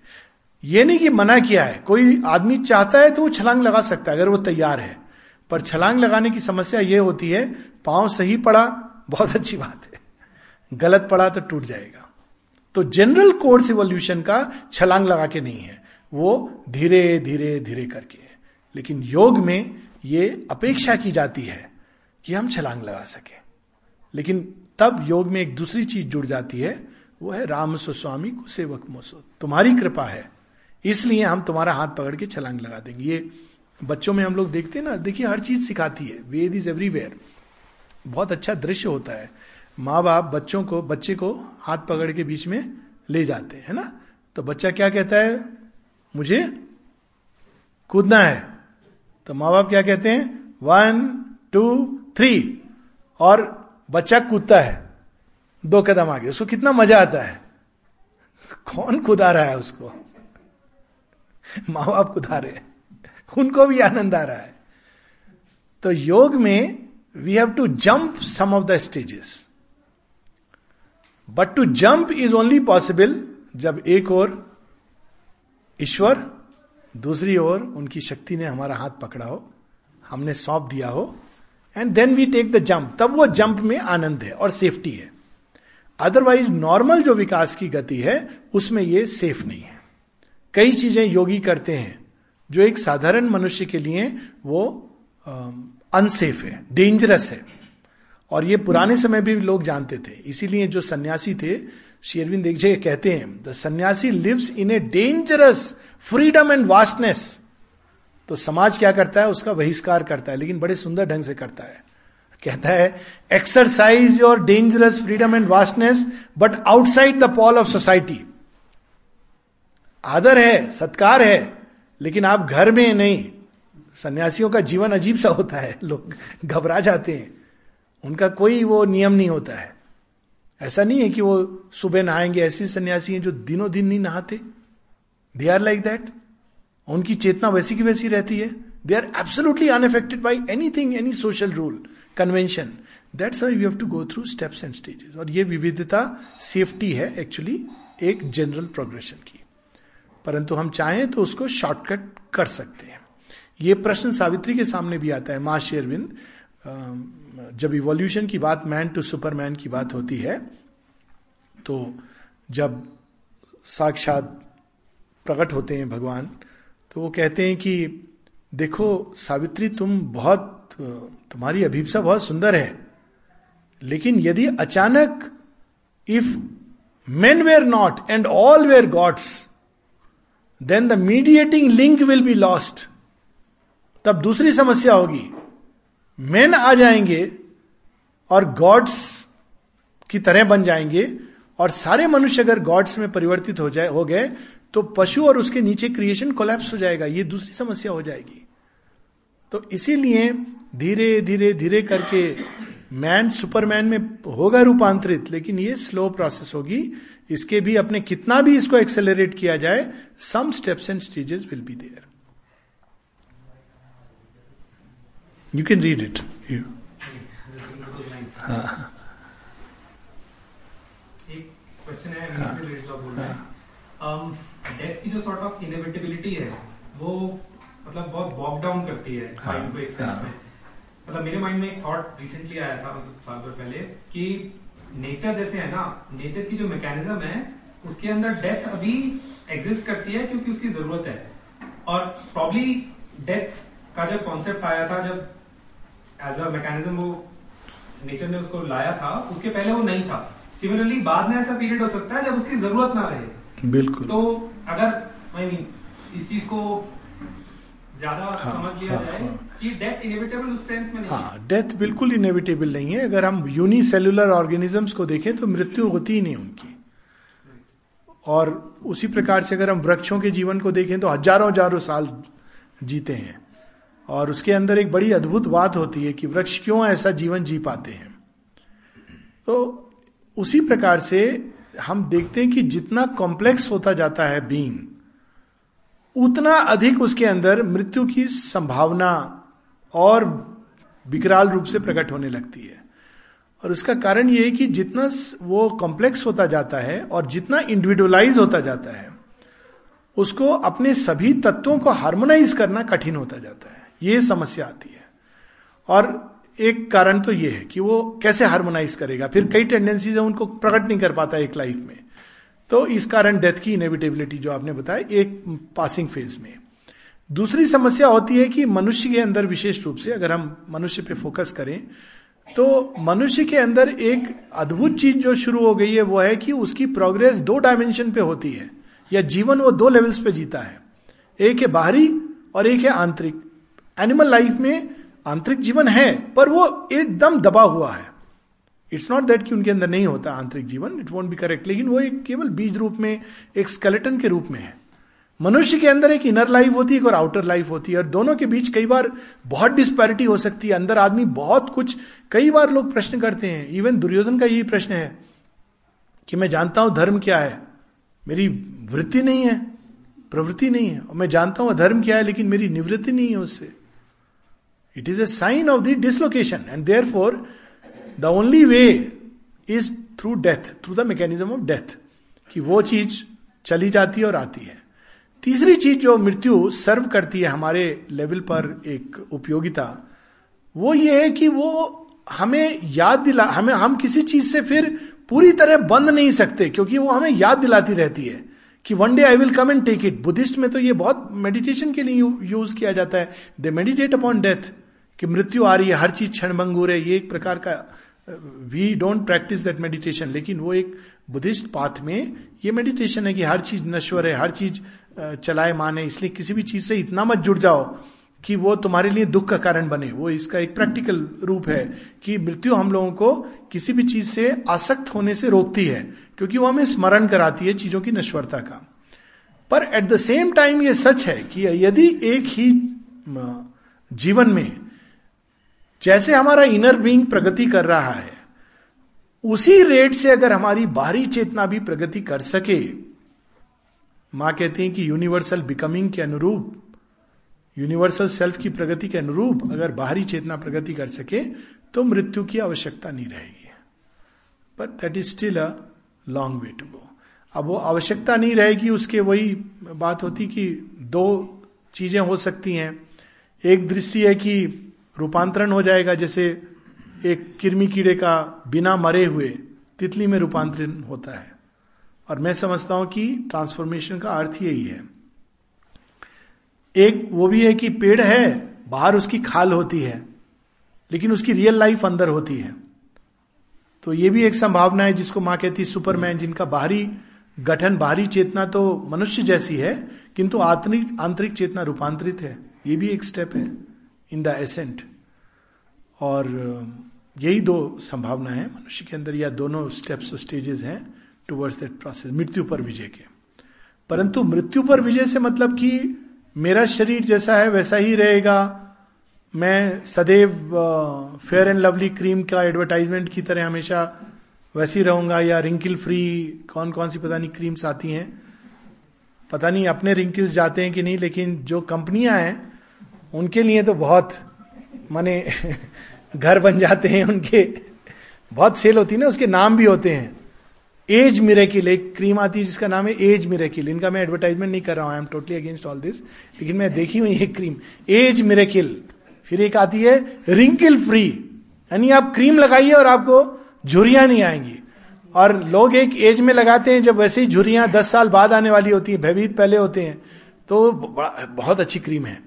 [SPEAKER 1] ये नहीं कि मना किया है। कोई आदमी चाहता है तो वो छलांग लगा सकता है, अगर वो तैयार है। पर छलांग लगाने की समस्या ये होती है, पाँव सही पड़ा, बहुत अच्छी बात है। गलत पड़ा तो टूट जाएगा। तो जनरल कोर्स इवोल्यूशन का छलांग लगा के नहीं है। वो धीरे धीरे धीरे करके है। लेकिन योग में ये अपेक्षा की जाती है कि हम छलांग लगा सके। लेकिन तब योग में एक दूसरी चीज़ जुड़ जाती है, वो है राम सुस्वामी को सेवक मोसो। तुम्हारी कृपा है। इसलिए हम तुम्हारा हाथ पकड़ के छलांग लगा देंगे। ये बच्चों में हम लोग देखते हैं ना, देखिए हर चीज़ सिखाती है। वेद इज़ एवरीवेयर बहुत अच्छा दृश्य होता है। माँ बाप बच्चों को, बच्चे को हाथ पकड़ के बीच में ले जाते हैं ना? तो बच्चा क्या कहता है? मुझे कूदना है। तो माँ बाप क्या कहते हैं? वन टू थ्री और बच्चा कूदता है। दो कदम आगे। उसको कितना मज़ा आता है। कौन कुदा रहा है उसको? माँ बाप कुदा रहे उनको भी आनंद आ रहा है। तो योग में we have to jump some of the stages but to jump is only possible जब एक और ईश्वर, दूसरी ओर उनकी शक्ति ने हमारा हाथ पकड़ा हो, हमने सौंप दिया हो and then we take the jump तब वो जंप में आनंद है और सेफ्टी है। अदरवाइज़ नॉर्मल जो विकास की गति है, उसमें ये सेफ़ नहीं है। कई चीज़ें योगी करते हैं, जो एक साधारण मनुष्य के लिए वो अनसेफ है डेंजरस है। और ये पुराने समय भी लोग जानते थे। इसीलिए जो सन्यासी थे एक जगह कहते हैं the sannyasi lives in a dangerous freedom and vastness तो समाज क्या करता है? उसका बहिष्कार करता है लेकिन बड़े सुंदर ढंग से करता है। कहता है exercise your dangerous freedom and vastness but outside the pale of society आदर है सत्कार है लेकिन आप घर में नहीं। सन्यासियों का जीवन अजीब सा होता है लोग घबरा जाते हैं। उनका कोई वो नियम नहीं होता है। ऐसा नहीं है कि वो सुबह नहाएँगे, ऐसे सन्यासी हैं जो दिनों दिन नहीं नहाते। दे आर लाइक दैट उनकी चेतना वैसी की वैसी रहती है। They are absolutely unaffected by anything any social rule convention that's why you have to go through steps and stages और ये विविधता सेफ्टी है एक्चुअली एक जनरल प्रोग्रेशन की। परंतु हम चाहें तो उसको शॉर्टकट कर सकते हैं। ये प्रश्न सावित्री के सामने भी आता है, माँ शेरविंद जब इवोल्यूशन की बात मैन टू सुपरमैन की बात होती है तो जब साक्षात प्रकट होते हैं भगवान तो वो कहते हैं कि देखो सावित्री, तुम बहुत, तुम्हारी अभिप्सा बहुत सुंदर है, लेकिन यदि अचानक if men were not and all were gods then the mediating link will be lost तब दूसरी समस्या होगी। मेन आ जाएँगे और गॉड्स की तरह बन जाएँगे और सारे मनुष्य अगर गॉड्स में परिवर्तित हो जाए, हो गए तो पशु और उसके नीचे क्रिएशन कोलैप्स हो जाएगा। ये दूसरी समस्या हो जाएगी। तो इसीलिए धीरे धीरे धीरे करके मैन सुपरमैन में होगा रूपांतरित, लेकिन ये स्लो प्रोसेस होगी। इसके भी अपने कितना भी इसको एक्सेलरेट किया जाए some steps and stages will be there you can read it you
[SPEAKER 2] question है डेथ um, की जो सॉर्ट ऑफ़ इनएविटेबिलिटी है वो मतलब बहुत डाउन करती है माइंड हाँ, को एक सेंस हाँ। में। मतलब मेरे माइंड में एक थॉट रिसेंटली आया था मतलब साल भर पहले कि नेचर जैसे है ना नेचर की जो मैकेनिज्म है उसके अंदर डेथ अभी एग्जिस्ट करती है क्योंकि उसकी ज़रूरत है। और प्रॉब्ली डेथ का जब कॉन्सेप्ट आया था जब एज अ मैकेनिज्म वो नेचर ने उसको लाया था उसके पहले वो नहीं था। सिमिलरली बाद में ऐसा पीरियड हो सकता है जब उसकी ज़रूरत ना रहे।
[SPEAKER 1] बिल्कुल।
[SPEAKER 2] तो अगर आई मीन इस चीज़ को ज़्यादा हाँ, समझ लिया हाँ, जाए हाँ, कि डेथ इनएविटेबल उस सेंस में नहीं हाँ
[SPEAKER 1] डेथ बिल्कुल इनएविटेबल नहीं है। अगर हम यूनिसेलुलर ऑर्गेनिजम्स को देखें तो मृत्यु होती ही नहीं उनकी। और उसी प्रकार से अगर हम वृक्षों के जीवन को देखें तो हज़ारों हज़ारों साल जीते हैं। और उसके अंदर एक बड़ी अद्भुत बात होती है कि वृक्ष क्यों ऐसा जीवन जी पाते हैं। तो उसी प्रकार से हम देखते हैं कि जितना कॉम्प्लेक्स होता जाता है बीइंग उतना अधिक उसके अंदर मृत्यु की संभावना और विकराल रूप से प्रकट होने लगती है। और उसका कारण यह है कि जितना वो कॉम्प्लेक्स होता जाता है और जितना इंडिविजुअलाइज होता जाता है, उसको अपने सभी तत्वों को हार्मोनाइज करना कठिन होता जाता है। ये समस्या आती है। और एक कारण तो ये है कि वो कैसे हार्मोनाइज करेगा? फिर कई टेंडेंसीज है, उनको प्रकट नहीं कर पाता एक लाइफ में। तो इस कारण डेथ की इनेविटेबिलिटी जो आपने बताया, एक पासिंग फ़ेज़ में। दूसरी समस्या होती है कि मनुष्य के अंदर विशेष रूप से अगर हम मनुष्य पे फोकस करें तो मनुष्य के अंदर एक अद्भुत चीज़ जो शुरू हो गई है, वो है कि उसकी प्रोग्रेस दो डायमेंशन पे होती है। या जीवन वो दो लेवल्स पे जीता है। एक है बाहरी और एक है आंतरिक। एनिमल लाइफ में आंतरिक जीवन है, पर वो एकदम दबा हुआ है। इट्स नॉट दैट कि उनके अंदर नहीं होता आंतरिक जीवन इट वॉन्ट बी करेक्ट लेकिन वो एक केवल बीज रूप में, एक स्केलेटन के रूप में है। मनुष्य के अंदर एक इनर लाइफ होती है और आउटर लाइफ होती है, और दोनों के बीच कई बार बहुत डिस्पैरिटी हो सकती है। अंदर आदमी बहुत कुछ, कई बार लोग प्रश्न करते हैं। इवन दुर्योधन का यही प्रश्न है कि मैं जानता हूँ धर्म क्या है। मेरी वृत्ति नहीं है, प्रवृत्ति नहीं है, और मैं जानता हूँ धर्म क्या है, लेकिन मेरी निवृत्ति नहीं है उससे। Is a sign of the dislocation and therefore the only way is through death through the mechanism of death कि वो चीज़ चली जाती है और आती है। तीसरी चीज़ जो मृत्यु सर्व करती है हमारे लेवल पर एक उपयोगिता, वो ये है कि वो हमें याद दिला, हमें, हम किसी चीज़ से फिर पूरी तरह बंद नहीं सकते, क्योंकि वो हमें याद दिलाती रहती है। कि one day I will come and take it Buddhist में तो ये बहुत मेडिटेशन के लिए यूज़ किया जाता है। दे मेडिटेट अपॉन डेथ कि मृत्यु आ रही है, हर चीज़ क्षण भंगुर है। ये एक प्रकार का we don't practise that meditation लेकिन वो एक बुद्धिस्ट पाथ में ये मेडिटेशन है कि हर चीज़ नश्वर है, हर चीज़ चलाए माने इसलिए किसी भी चीज़ से इतना मत जुड़ जाओ कि वो तुम्हारे लिए दुख का कारण बने। वो इसका एक प्रैक्टिकल रूप है कि मृत्यु हम लोगों को किसी भी चीज़ से आसक्त होने से रोकती है। क्योंकि वो हमें स्मरण कराती है चीज़ों की नश्वरता का। पर एट द सेम टाइम ये सच है कि यदि एक ही जीवन में जैसे हमारा इनर बीइंग प्रगति कर रहा है, उसी रेट से अगर हमारी बाहरी चेतना भी प्रगति कर सके, माँ कहती है कि यूनिवर्सल बिकमिंग के अनुरूप यूनिवर्सल सेल्फ की प्रगति के अनुरूप अगर बाहरी चेतना प्रगति कर सके तो मृत्यु की आवश्यकता नहीं रहेगी। But that is still a long way to go अब वो आवश्यकता नहीं रहेगी, उसके वही बात होती कि दो चीज़ें हो सकती हैं। एक दृष्टि है कि रूपांतरण हो जाएगा, जैसे एक किरमी कीड़े का बिना मरे हुए तितली में रूपांतरण होता है। और मैं समझता हूँ कि ट्रांसफॉर्मेशन का अर्थ यही है। एक वो भी है कि पेड़ है, बाहर उसकी खाल होती है, लेकिन उसकी रियल लाइफ अंदर होती है। तो ये भी एक संभावना है जिसको माँ कहती सुपरमैन, जिनका बाहरी गठन, बाहरी चेतना तो मनुष्य जैसी है, किंतु आंतरिक आंतरिक चेतना रूपांतरित है। ये भी एक स्टेप है इन द एसेंट और यही दो संभावना है मनुष्य के अंदर, या दोनों स्टेप्स स्टेजेस हैं टुवर्ड्स दैट प्रोसेस मृत्यु पर विजय के। परंतु मृत्यु पर विजय से मतलब कि मेरा शरीर जैसा है, वैसा ही रहेगा मैं सदैव फेयर एंड लवली क्रीम का एडवर्टाइजमेंट की तरह हमेशा वैसी रहूँगा या रिंकिल फ्री कौन कौन सी पता नहीं क्रीम्स आती हैं। पता नहीं, अपने रिंकिल्स जाते हैं कि नहीं, लेकिन जो कंपनियाँ हैं, उनके लिए तो बहुत, माने, घर बन जाते हैं, उनके, बहुत सेल होती है ना, उसके नाम भी होते हैं। एज मिरेकिल एक क्रीम आती है जिसका नाम है एज मिरेकिल इनका मैं एडवर्टाइजमेंट नहीं कर रहा हूँ I am totally against all this लेकिन मैं देखी हुई एक क्रीम एज मिरेकिल फिर एक आती है रिंकल फ्री यानी आप क्रीम लगाइए और आपको झुरियाँ नहीं आएँगी। और लोग एक एज में लगाते हैं, जब वैसे ही झुरियाँ दस साल बाद आने वाली होती है, भयभीत पहले होते हैं तो बहुत अच्छी क्रीम है।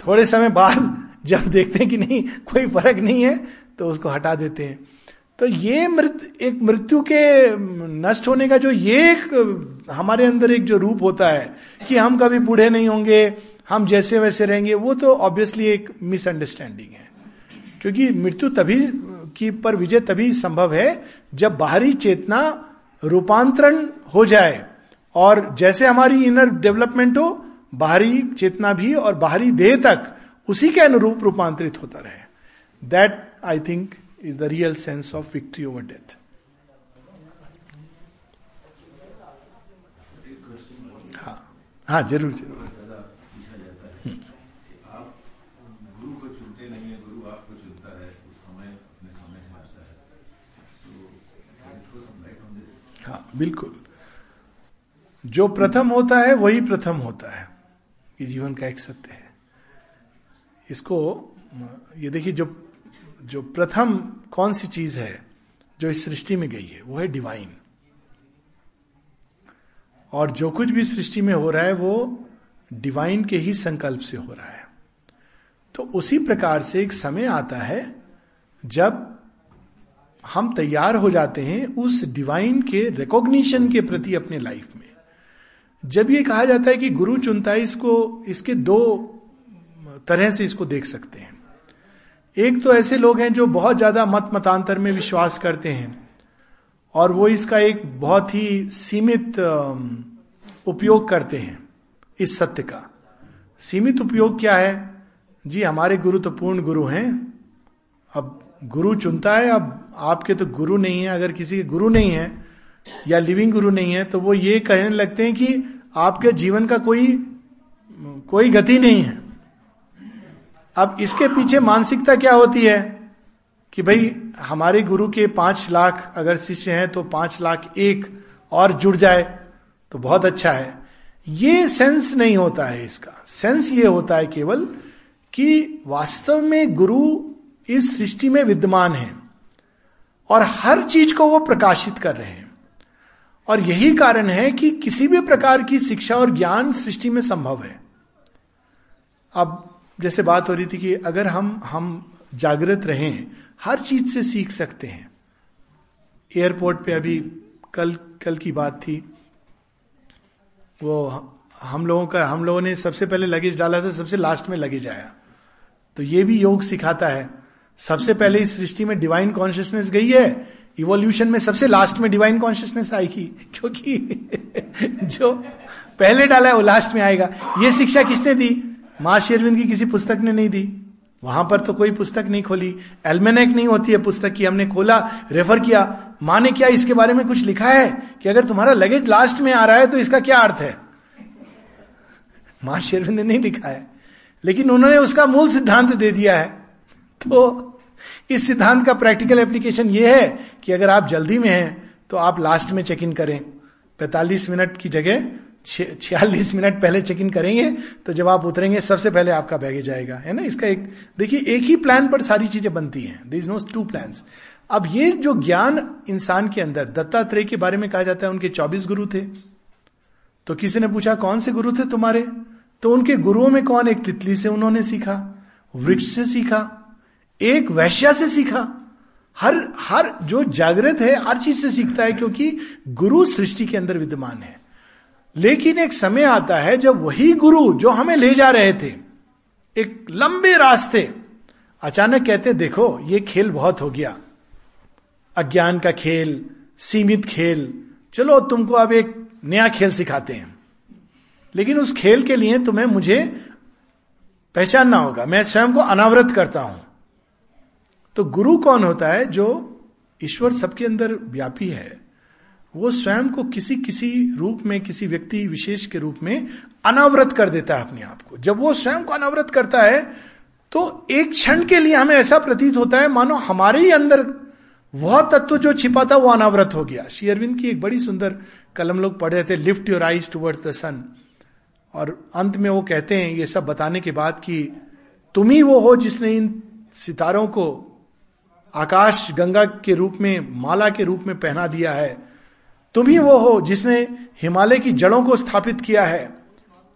[SPEAKER 1] थोड़े समय बाद जब देखते हैं कि नहीं, कोई फ़र्क नहीं है तो उसको हटा देते हैं। तो ये मृत, एक मृत्यु के नष्ट होने का जो ये एक, हमारे अंदर एक जो रूप होता है, कि हम कभी बूढ़े नहीं होंगे हम जैसे वैसे रहेंगे, वो तो ऑब्वियसली एक मिसअंडरस्टैंडिंग है। क्योंकि मृत्यु तभी की पर विजय तभी संभव है जब बाहरी चेतना रूपांतरण हो जाए और जैसे हमारी इनर डेवलपमेंट हो, बाहरी चेतना भी और बाहरी देह तक उसी के अनुरूप रूपांतरित होता रहे। That I think is the real sense of victory over death हाँ। हाँ ज़रूर ज़रूर। हाँ बिल्कुल। जो प्रथम होता है, वही प्रथम होता है। ये जीवन का एक सत्य है। इसको, ये देखिए, जो जो प्रथम कौन सी चीज़ है, जो इस सृष्टि में गई है, वो है डिवाइन और जो कुछ भी सृष्टि में हो रहा है, वो डिवाइन के ही संकल्प से हो रहा है। तो उसी प्रकार से एक समय आता है, जब हम तैयार हो जाते हैं उस डिवाइन के रिकॉग्निशन के प्रति अपने लाइफ में। जब ये कहा जाता है कि गुरु चुनता है, इसको, इसके दो तरह से इसको देख सकते हैं। एक तो ऐसे लोग हैं जो बहुत ज़्यादा मत मतांतर में विश्वास करते हैं और वो इसका एक बहुत ही सीमित उपयोग करते हैं इस सत्य का। सीमित उपयोग क्या है? जी, हमारे गुरु तो पूर्ण गुरु हैं। अब गुरु चुनता है, अब आपके तो गुरु नहीं है, अगर किसी के गुरु नहीं है, या लिविंग गुरु नहीं है तो वो ये कहने लगते हैं कि आपके जीवन का कोई कोई गति नहीं है। अब इसके पीछे मानसिकता क्या होती है? कि भाई, हमारे गुरु के पाँच लाख अगर शिष्य हैं तो पाँच लाख एक और जुड़ जाए तो बहुत अच्छा है। ये सेंस नहीं होता है इसका। सेंस ये होता है केवल कि वास्तव में गुरु इस सृष्टि में विद्यमान है और हर चीज़ को वो प्रकाशित कर रहे हैं। और यही कारण है कि किसी भी प्रकार की शिक्षा और ज्ञान सृष्टि में संभव है। अब जैसे बात हो रही थी कि अगर हम हम जागृत रहें, हर चीज़ से सीख सकते हैं। एयरपोर्ट पे अभी कल कल की बात थी। वो हम लोगों का, हम लोगों ने सबसे पहले लगेज डाला था, सबसे लास्ट में लगेज आया। तो ये भी योग सिखाता है। सबसे पहले इस सृष्टि में डिवाइन कॉन्शियसनेस गई है इवोल्यूशन में सबसे लास्ट में डिवाइन कॉन्शियसनेस आएगी, क्योंकि जो पहले डाला है वो लास्ट में आएगा। ये शिक्षा किसने दी? माँ शेरविंद की किसी पुस्तक ने नहीं दी। वहाँ पर तो कोई पुस्तक नहीं खोली। एल्मेनेक नहीं होती है पुस्तक की, हमने खोला रेफर किया। माँ ने क्या इसके बारे में कुछ लिखा है कि अगर तुम्हारा लगेज लास्ट में आ रहा है तो इसका क्या अर्थ है? माँ शेरविंद ने नहीं लिखा है। लेकिन उन्होंने उसका मूल सिद्धांत दे दिया है। तो इस सिद्धांत का प्रैक्टिकल एप्लीकेशन यह है कि अगर आप जल्दी में हैं तो आप लास्ट में चेक इन करें। 45 मिनट की जगह छियालीस मिनट पहले चेक इन करेंगे तो जब आप उतरेंगे, सबसे पहले आपका बैगेज आएगा, है ना? इसका एक, देखिए, एक ही प्लान पर सारी चीज़ें बनती हैं। इज़ नो टू प्लान अब ये जो ज्ञान इंसान के अंदर, दत्तात्रेय के बारे में कहा जाता है, उनके चौबीस गुरु थे। तो किसी ने पूछा, कौन से गुरु थे तुम्हारे? तो उनके गुरुओं में कौन एक तितली से उन्होंने सीखा, वृक्ष से सीखा एक वैश्या से सीखा। हर हर, जो जागृत है, हर चीज़ से सीखता है क्योंकि गुरु सृष्टि के अंदर विद्यमान है। लेकिन एक समय आता है जब वही गुरु जो हमें ले जा रहे थे, एक लंबे रास्ते, अचानक कहते, देखो, ये खेल बहुत हो गया। अज्ञान का खेल, सीमित खेल, चलो तुमको अब एक नया खेल सिखाते हैं। लेकिन उस खेल के लिए तुम्हें मुझे पहचानना होगा। मैं स्वयं को अनावृत करता हूँ। तो गुरु कौन होता है जो ईश्वर सबके अंदर व्यापी है? वो स्वयं को किसी किसी रूप में, किसी व्यक्ति विशेष के रूप में अनावृत कर देता है अपने आप को। जब वो स्वयं को अनावृत करता है तो एक क्षण के लिए हमें ऐसा प्रतीत होता है, मानो हमारे ही अंदर वह तत्व जो छिपा था, वो अनावृत हो गया। श्री अरविंद की एक बड़ी सुंदर कलम लोग पढ़ रहे थे lift your eyes towards the sun और अंत में वो कहते हैं ये सब बताने के बाद कि तुम ही वो हो जिसने इन सितारों को आकाश गंगा के रूप में, माला के रूप में पहना दिया है। तुम ही वो हो जिसने हिमालय की जड़ों को स्थापित किया है।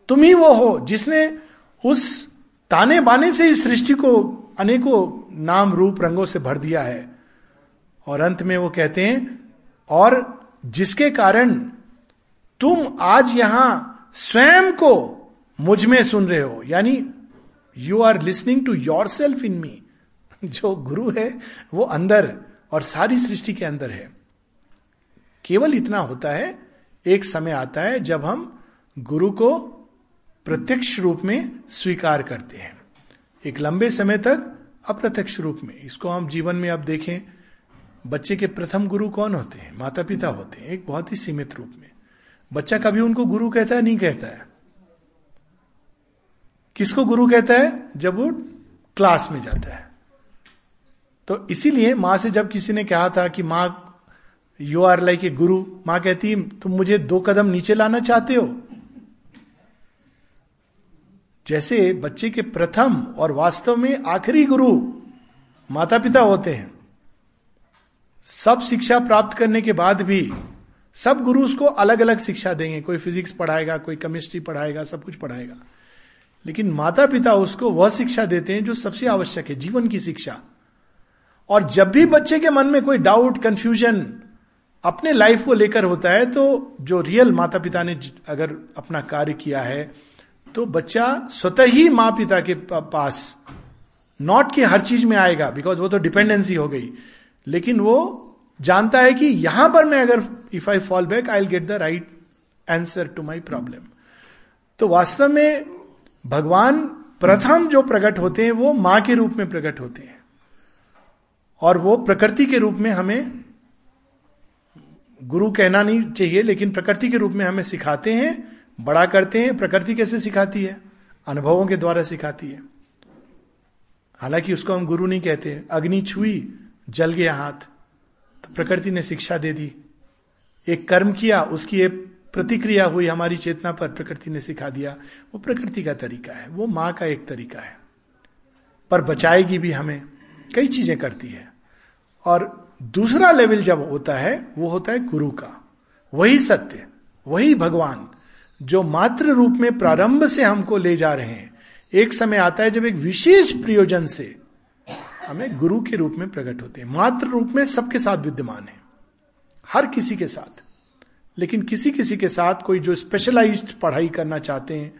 [SPEAKER 1] तुम ही वो हो जिसने उस ताने बाने से इस सृष्टि को अनेकों नाम रूप रंगों से भर दिया है। और अंत में वो कहते हैं, और जिसके कारण तुम आज यहाँ स्वयं को मुझमें सुन रहे हो। यानी you are listening to yourself in me जो गुरु है, वो अंदर और सारी सृष्टि के अंदर है। केवल इतना होता है, एक समय आता है जब हम गुरु को प्रत्यक्ष रूप में स्वीकार करते हैं। एक लंबे समय तक अप्रत्यक्ष रूप में। इसको हम जीवन में अब देखें, बच्चे के प्रथम गुरु कौन होते हैं? माता पिता होते हैं, एक बहुत ही सीमित रूप में। बच्चा कभी उनको गुरु कहता है, नहीं कहता है? किसको गुरु कहता है? जब वो क्लास में जाता है। तो इसीलिए माँ से जब किसी ने कहा था कि माँ यू आर लाइक ए गुरु माँ कहती तुम मुझे दो कदम नीचे लाना चाहते हो? जैसे बच्चे के प्रथम और वास्तव में आखिरी गुरु माता पिता होते हैं, सब शिक्षा प्राप्त करने के बाद भी सब गुरु उसको अलग अलग शिक्षा देंगे, कोई फिजिक्स पढ़ाएगा, कोई केमिस्ट्री पढ़ाएगा, सब कुछ पढ़ाएगा। लेकिन माता पिता उसको वह शिक्षा देते हैं जो सबसे आवश्यक है, जीवन की शिक्षा। और जब भी बच्चे के मन में कोई डाउट कंफ्यूजन अपने लाइफ को लेकर होता है तो जो रियल माता पिता ने अगर अपना कार्य किया है तो बच्चा स्वतः ही माँ पिता के पास नॉट कि हर चीज़ में आएगा बिकॉज़ वो तो डिपेंडेंसी हो गई। लेकिन वो जानता है कि यहाँ पर मैं अगर if I fall back I get the right answer to my problem तो वास्तव में भगवान प्रथम जो प्रकट होते हैं, वो माँ के रूप में प्रकट होते हैं। और वो प्रकृति के रूप में हमें गुरु कहना नहीं चाहिए, लेकिन प्रकृति के रूप में हमें सिखाते हैं, बड़ा करते हैं, प्रकृति कैसे सिखाती है? अनुभवों के द्वारा सिखाती है। हालाँकि उसको हम गुरु नहीं कहते अग्नि छुई, जल गया हाथ। तो प्रकृति ने शिक्षा दे दी। एक कर्म किया, उसकी एक प्रतिक्रिया हुई हमारी चेतना पर, प्रकृति ने सिखा दिया। वो प्रकृति का तरीका है। वो माँ का एक तरीका है। पर बचाएगी भी हमें। कई चीज़ें करती है। और दूसरा लेवल जब होता है, वो होता है गुरु का। वही सत्य, वही भगवान, जो मात्र रूप में प्रारंभ से हमको ले जा रहे हैं। एक समय आता है जब एक विशेष प्रयोजन से हमें गुरु के रूप में प्रकट होते हैं। मात्र रूप में सबके साथ विद्यमान है, हर किसी के साथ। लेकिन किसी किसी के साथ कोई जो स्पेशलाइज्ड पढ़ाई करना चाहते हैं,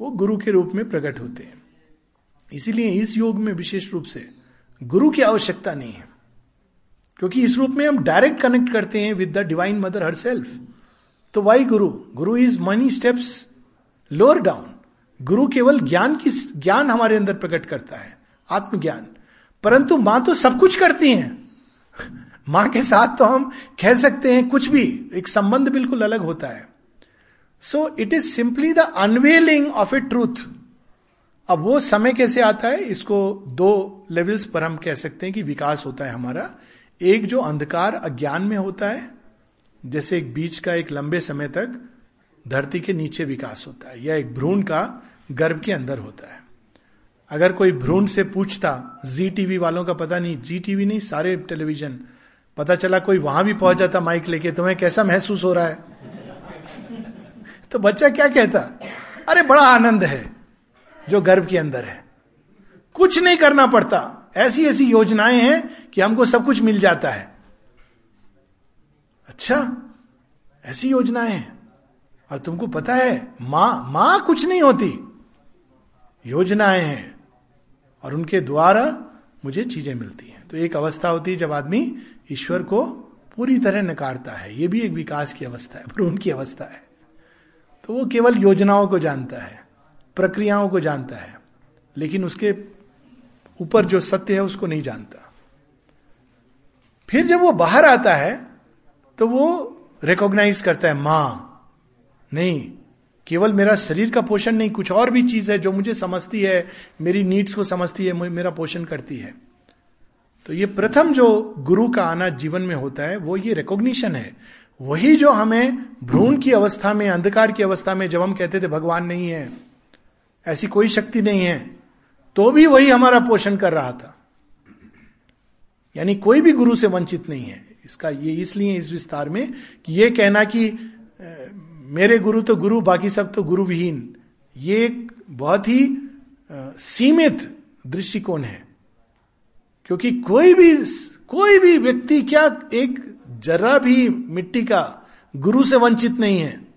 [SPEAKER 1] वो गुरु के रूप में प्रकट होते हैं। इसीलिए इस योग में विशेष रूप से गुरु की आवश्यकता नहीं है। क्योंकि इस रूप में हम डायरेक्ट कनेक्ट करते हैं with the divine mother herself तो why guru? Guru is many steps lower down guru केवल ज्ञान की ज्ञान हमारे अंदर प्रकट करता है, आत्मज्ञान। परंतु माँ तो सब कुछ करती हैं। माँ के साथ तो हम कह सकते हैं कुछ भी, एक संबंध बिल्कुल अलग होता है। So it is simply the unveiling of a truth अब वो समय कैसे आता है? इसको दो लेवल्स पर हम कह सकते हैं कि विकास होता है हमारा। एक जो अंधकार अज्ञान में होता है, जैसे एक बीज का एक लंबे समय तक धरती के नीचे विकास होता है, या एक भ्रूण का गर्भ के अंदर होता है। अगर कोई भ्रूण से पूछता जी टीवी वालों का पता नहीं जी टीवी नहीं, सारे टेलीविज़न पता चला कोई वहाँ भी पहुँच जाता माइक लेके, तुम्हें कैसा महसूस हो रहा है? तो बच्चा क्या कहता? अरे बड़ा आनंद है। जो गर्भ के अंदर है। कुछ नहीं करना पड़ता। ऐसी ऐसी योजनाएँ हैं कि हमको सब कुछ मिल जाता है। अच्छा ऐसी योजनाएँ हैं। और तुमको पता है, माँ माँ कुछ नहीं होती। योजनाएँ हैं। और उनके द्वारा मुझे चीज़ें मिलती हैं। तो एक अवस्था होती है जब आदमी ईश्वर को पूरी तरह नकारता है। ये भी एक विकास की अवस्था है भ्रूण की अवस्था है। तो वो केवल योजनाओं को जानता है। प्रक्रियाओं को जानता है, लेकिन उसके ऊपर जो सत्य है उसको नहीं जानता। फिर जब वो बाहर आता है तो वो रिकॉग्नाइज करता है, माँ, नहीं, केवल मेरा शरीर का पोषण नहीं, कुछ और भी चीज़ है जो मुझे समझती है, मेरी नीड्स को समझती है मेरा पोषण करती है। तो ये प्रथम जो गुरु का आना जीवन में होता है, वो ये रिकॉग्निशन है। वही जो हमें भ्रूण की अवस्था में, अंधकार की अवस्था में जब हम कहते थे, भगवान नहीं है ऐसी कोई शक्ति नहीं है। तो भी वही हमारा पोषण कर रहा था। यानी कोई भी गुरु से वंचित नहीं है। इसका ये इसलिए इस विस्तार में कि ये कहना कि मेरे गुरु तो गुरु, बाकी सब तो गुरु विहीन ये एक बहुत ही सीमित दृष्टिकोण है। क्योंकि कोई भी कोई भी व्यक्ति क्या एक जरा भी मिट्टी का गुरु से वंचित नहीं है।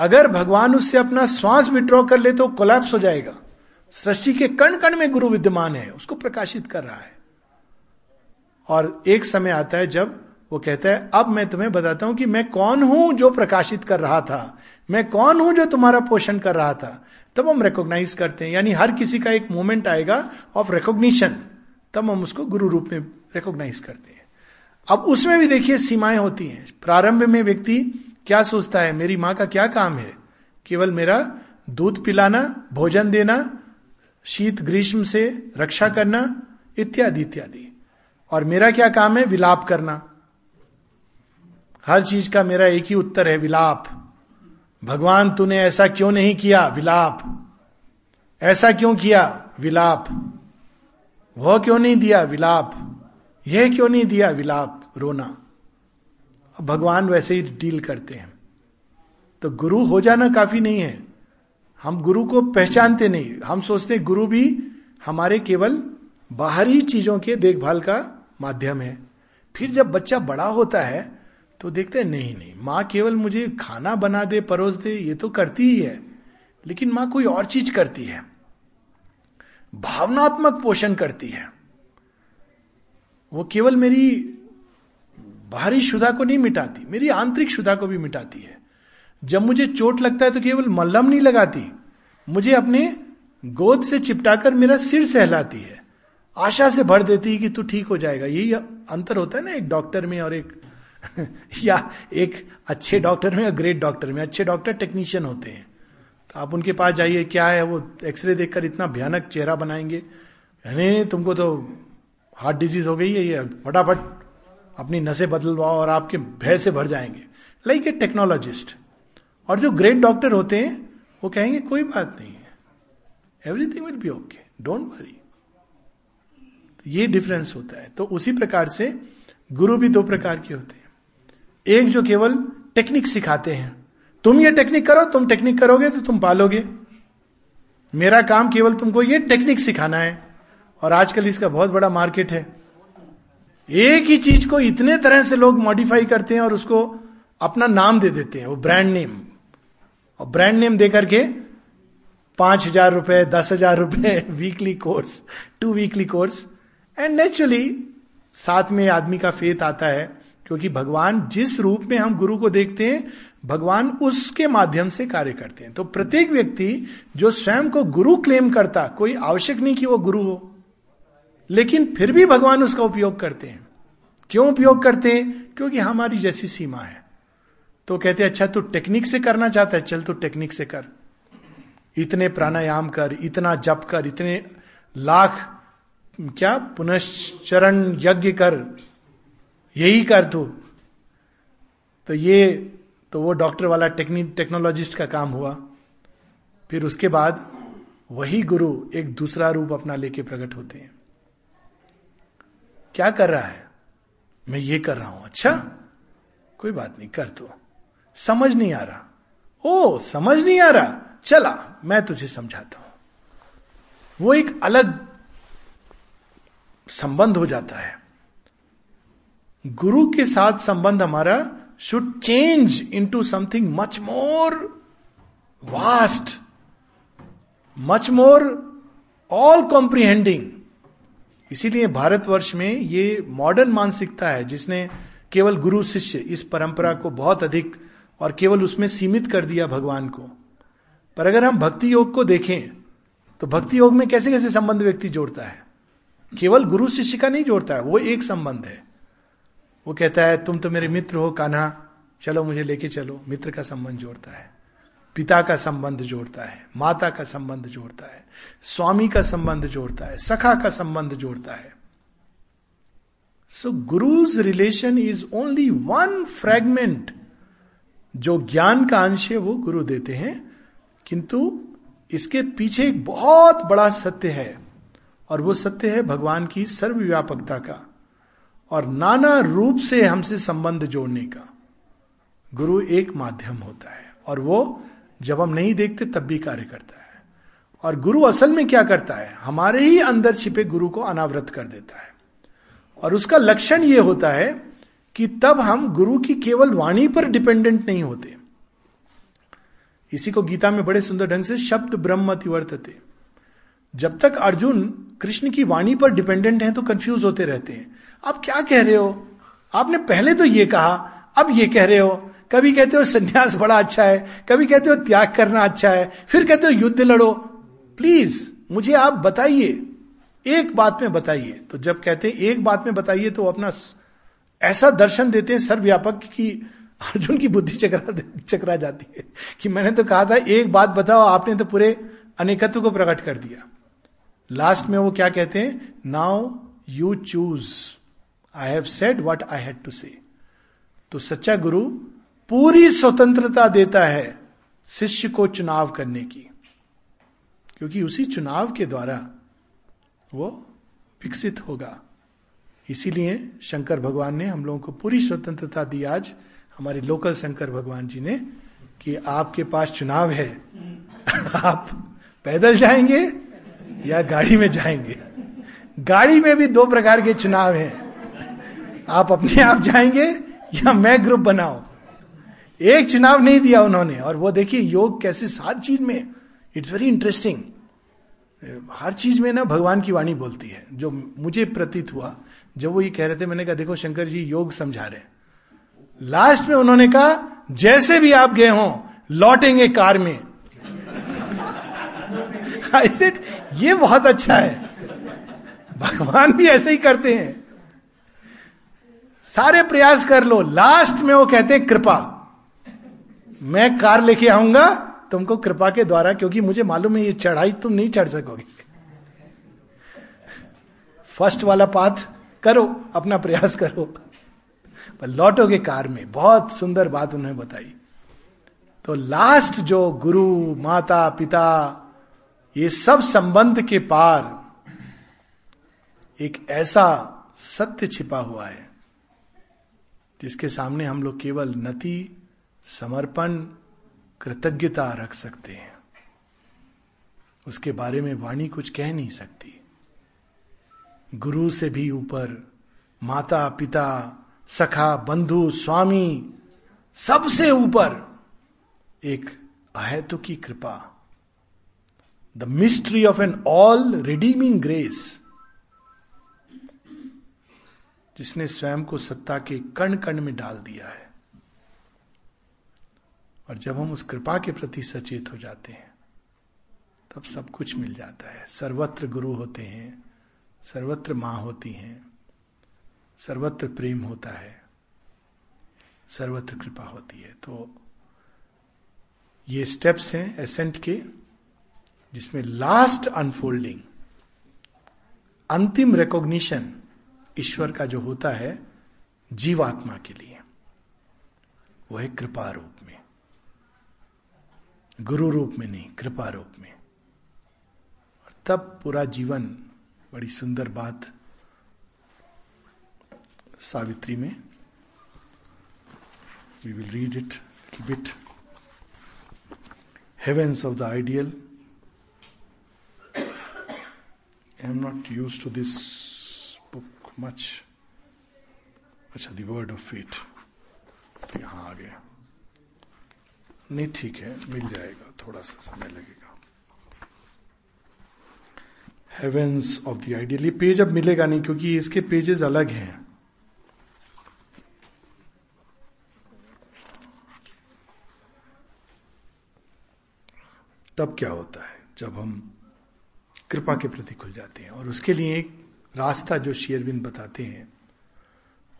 [SPEAKER 1] अगर भगवान उससे अपना श्वास विड्रॉ कर ले तो कोलैप्स हो जाएगा। सृष्टि के कण कण में गुरु विद्यमान है, उसको प्रकाशित कर रहा है। और एक समय आता है जब वो कहता है, अब मैं तुम्हें बताता हूँ कि मैं कौन हूँ जो प्रकाशित कर रहा था? मैं कौन हूँ जो तुम्हारा पोषण कर रहा था? तब हम रिकॉग्नाइज करते हैं। यानी हर किसी का एक मोमेंट आएगा ऑफ़ रिकॉग्निशन तब हम उसको गुरु रूप में रिकॉग्नाइज करते हैं। अब उसमें भी देखिए सीमाएँ होती हैं। प्रारंभ में व्यक्ति क्या सोचता है? मेरी माँ का क्या काम है? केवल मेरा दूध पिलाना, भोजन देना, शीत ग्रीष्म से रक्षा करना, इत्यादि इत्यादि। और मेरा क्या काम है? विलाप करना। हर चीज़ का मेरा एक ही उत्तर है, विलाप। भगवान, तूने ऐसा क्यों नहीं किया? विलाप। ऐसा क्यों किया? विलाप। वह क्यों नहीं दिया? विलाप। यह क्यों नहीं दिया? विलाप। रोना। भगवान वैसे ही डील करते हैं। तो गुरु हो जाना काफ़ी नहीं है। हम गुरु को पहचानते नहीं। हम सोचते गुरु भी हमारे केवल बाहरी चीज़ों के देखभाल का माध्यम है। फिर जब बच्चा बड़ा होता है तो देखते हैं, नहीं नहीं, माँ केवल मुझे खाना बना दे, परोस दे, ये तो करती ही है। लेकिन माँ कोई और चीज़ करती है। भावनात्मक पोषण करती है। वो केवल मेरी बाहरी शुदा को नहीं मिटाती, मेरी आंतरिक शुदा को भी मिटाती है। जब मुझे चोट लगता है तो केवल मल्लम नहीं लगाती, मुझे अपने गोद से चिपटाकर मेरा सिर सहलाती है। आशा से भर देती है कि तू ठीक हो जाएगा। यही अंतर होता है ना एक डॉक्टर में और एक या एक अच्छे डॉक्टर में या ग्रेट डॉक्टर में। अच्छे डॉक्टर टेक्नीशियन होते हैं। तो आप उनके पास जाइए, क्या है वो एक्सरे देखकर इतना भयानक चेहरा बनाएँगे? नहीं नहीं तुमको तो हार्ट डिज़ीज़ हो गई है ये, फटाफट। अपनी नशे बदलवाओ और आपके भय से भर जाएँगे। लाइक ए टेक्नोलॉजिस्ट और जो ग्रेट डॉक्टर होते हैं, वो कहेंगे, कोई बात नहीं है। Everything will be okay don't worry ये डिफरेंस होता है। तो उसी प्रकार से गुरु भी दो प्रकार के होते हैं। एक जो केवल टेक्निक सिखाते हैं। तुम ये टेक्निक करो, तुम टेक्निक करोगे तो तुम पालोगे। मेरा काम केवल तुमको ये टेक्निक सिखाना है। और आजकल इसका बहुत बड़ा मार्केट है। एक ही चीज़ को इतने तरह से लोग मॉडिफाई करते हैं और उसको अपना नाम दे देते हैं, वो ब्रांड नेम और ब्रांड नेम देकर के पाँच हज़ार रुपए, दस हज़ार रुपए weekly course two weekly course and naturally साथ में आदमी का फेत आता है, क्योंकि भगवान जिस रूप में हम गुरु को देखते हैं, भगवान उसके माध्यम से कार्य करते हैं। तो प्रत्येक व्यक्ति जो स्वयं को गुरु क्लेम करता, कोई आवश्यक नहीं कि वो गुरु हो। लेकिन फिर भी भगवान उसका उपयोग करते हैं। क्यों उपयोग करते हैं? क्योंकि हमारी जैसी सीमा है। तो कहते अच्छा तू टेक्निक से करना चाहता है, चल तू टेक्निक से कर। इतने प्राणायाम कर, इतना जप कर, इतने लाख, क्या, पुनश्चरण यज्ञ कर, यही कर तू। तो ये तो वो डॉक्टर वाला टेक्निक टेक्नोलॉजिस्ट का काम हुआ। फिर उसके बाद वही गुरु एक दूसरा रूप अपना लेके प्रकट होते हैं। क्या कर रहा है? मैं ये कर रहा हूँ। अच्छा कोई बात नहीं, कर तू। समझ नहीं आ रहा। ओ, समझ नहीं आ रहा। चला, मैं तुझे समझाता हूँ। वो एक अलग संबंध हो जाता है। गुरु के साथ संबंध हमारा should change into something much more vast much more all comprehending इसीलिए भारतवर्ष में ये मॉडर्न मानसिकता है, जिसने केवल गुरु शिष्य इस परंपरा को बहुत अधिक और केवल उसमें सीमित कर दिया भगवान को। पर अगर हम भक्ति योग को देखें तो भक्ति योग में कैसे कैसे संबंध व्यक्ति जोड़ता है? केवल गुरु शिष्य का नहीं जोड़ता है, वो एक संबंध है। वो कहता है, तुम तो मेरे मित्र हो, कान्हा। चलो, मुझे लेके चलो। मित्र का संबंध जोड़ता है। पिता का संबंध जोड़ता है, माता का संबंध जोड़ता है, स्वामी का संबंध जोड़ता है, सखा का संबंध जोड़ता है। So guru's relation is only one fragment. जो ज्ञान का अंश है, वो गुरु देते हैं। किंतु इसके पीछे एक बहुत बड़ा सत्य है, और वो सत्य है भगवान की सर्वव्यापकता का, और नाना रूप से हमसे संबंध जोड़ने का। गुरु एक माध्यम होता है, और वो जब हम नहीं देखते, तब भी कार्य करता है। और गुरु असल में क्या करता है? हमारे ही अंदर छिपे गुरु को अनावृत कर देता है। और उसका लक्षण ये होता है कि तब हम गुरु की केवल वाणी पर डिपेंडेंट नहीं होते। इसी को गीता में बड़े सुंदर ढंग से शब्द ब्रह्म वर्तते जब तक अर्जुन कृष्ण की वाणी पर डिपेंडेंट है तो कंफ्यूज होते रहते हैं। आप क्या कह रहे हो? आपने पहले तो ये कहा, अब ये कह रहे हो। कभी कहते हो संन्यास बड़ा अच्छा है, कभी कहते हो त्याग करना अच्छा है, फिर कहते हो युद्ध लड़ो। प्लीज़ मुझे आप बताइए। एक बात में बताइए। तो जब कहते हैं एक बात में बताइए तो अपना ऐसा दर्शन देते हैं सर्वव्यापक की अर्जुन की बुद्धि चकरा चकरा जाती है। कि मैंने तो कहा था, एक बात बताओ, आपने तो पूरे अनेकत्व को प्रकट कर दिया। लास्ट में वो क्या कहते हैं? Now you choose I have said what I had to say तो सच्चा गुरु पूरी स्वतंत्रता देता है शिष्य को चुनाव करने की। क्योंकि उसी चुनाव के द्वारा वो विकसित होगा। इसीलिए शंकर भगवान ने हम लोगों को पूरी स्वतंत्रता दी आज। हमारे लोकल शंकर भगवान जी ने कि आपके पास चुनाव है। आप पैदल जाएँगे या गाड़ी में जाएँगे। गाड़ी में भी दो प्रकार के चुनाव हैं। आप अपने आप जाएँगे या मैं ग्रुप बनाओ एक चुनाव नहीं दिया उन्होंने। और वो देखिए, योग कैसे सात चीज़ में इट्स वेरी इंटरेस्टिंग हर चीज़ में ना भगवान की वाणी बोलती है। जो मुझे प्रतीत हुआ, जब वो ये कह रहे थे, मैंने कहा, देखो शंकर जी, योग समझा रहे लास्ट में उन्होंने कहा, जैसे भी आप गए हो, लौटेंगे कार में। सेड ये बहुत अच्छा है। भगवान भी ऐसे ही करते हैं। सारे प्रयास कर लो। लास्ट में वो कहते हैं, कृपा। मैं कार लेके आऊँगा, तुमको कृपा के द्वारा, क्योंकि मुझे मालूम है ये चढ़ाई तुम नहीं चढ़ सकोगे। फ़र्स्ट वाला पाथ करो, अपना प्रयास करो। पर लौटोगे कार में, बहुत सुंदर बात उन्होंने बताई। तो लास्ट जो गुरु, माता, पिता, ये सब संबंध के पार एक ऐसा सत्य छिपा हुआ है, जिसके सामने हम लोग केवल नति समर्पण, कृतज्ञता रख सकते हैं। उसके बारे में वाणी कुछ कह नहीं सकती। गुरु से भी ऊपर, माता, पिता, सखा, बंधु, स्वामी, सबसे ऊपर एक अहेतु की कृपा। The mystery of an all redeeming grace जिसने स्वयं को सत्ता के कण कण में डाल दिया है। और जब हम उस कृपा के प्रति सचेत हो जाते हैं, तब सब कुछ मिल जाता है। सर्वत्र गुरु होते हैं, सर्वत्र माँ होती हैं, सर्वत्र प्रेम होता है, सर्वत्र कृपा होती है। तो ये स्टेप्स हैं एसेंट के, जिसमें लास्ट अनफोल्डिंग अंतिम रिकॉग्निशन ईश्वर का जो होता है, जीवात्मा के लिए, वो है कृपा रूप। गुरु रूप में नहीं, कृपा रूप में। और तब पूरा जीवन बड़ी सुंदर बात सावित्री में। We will read it bit heavens of the ideal I am not used to this book much अच्छा दी वर्ड ऑफ़ फेट तो यहाँ आ गया नहीं, ठीक है, मिल जाएगा, थोड़ा सा समय लगेगा। हेवेंस ऑफ़ द आइडियल ये पेज अब मिलेगा नहीं, क्योंकि इसके पेजेस अलग हैं। तब क्या होता है, जब हम कृपा के प्रति खुल जाते हैं, और उसके लिए एक रास्ता जो शेयरविंद बताते हैं,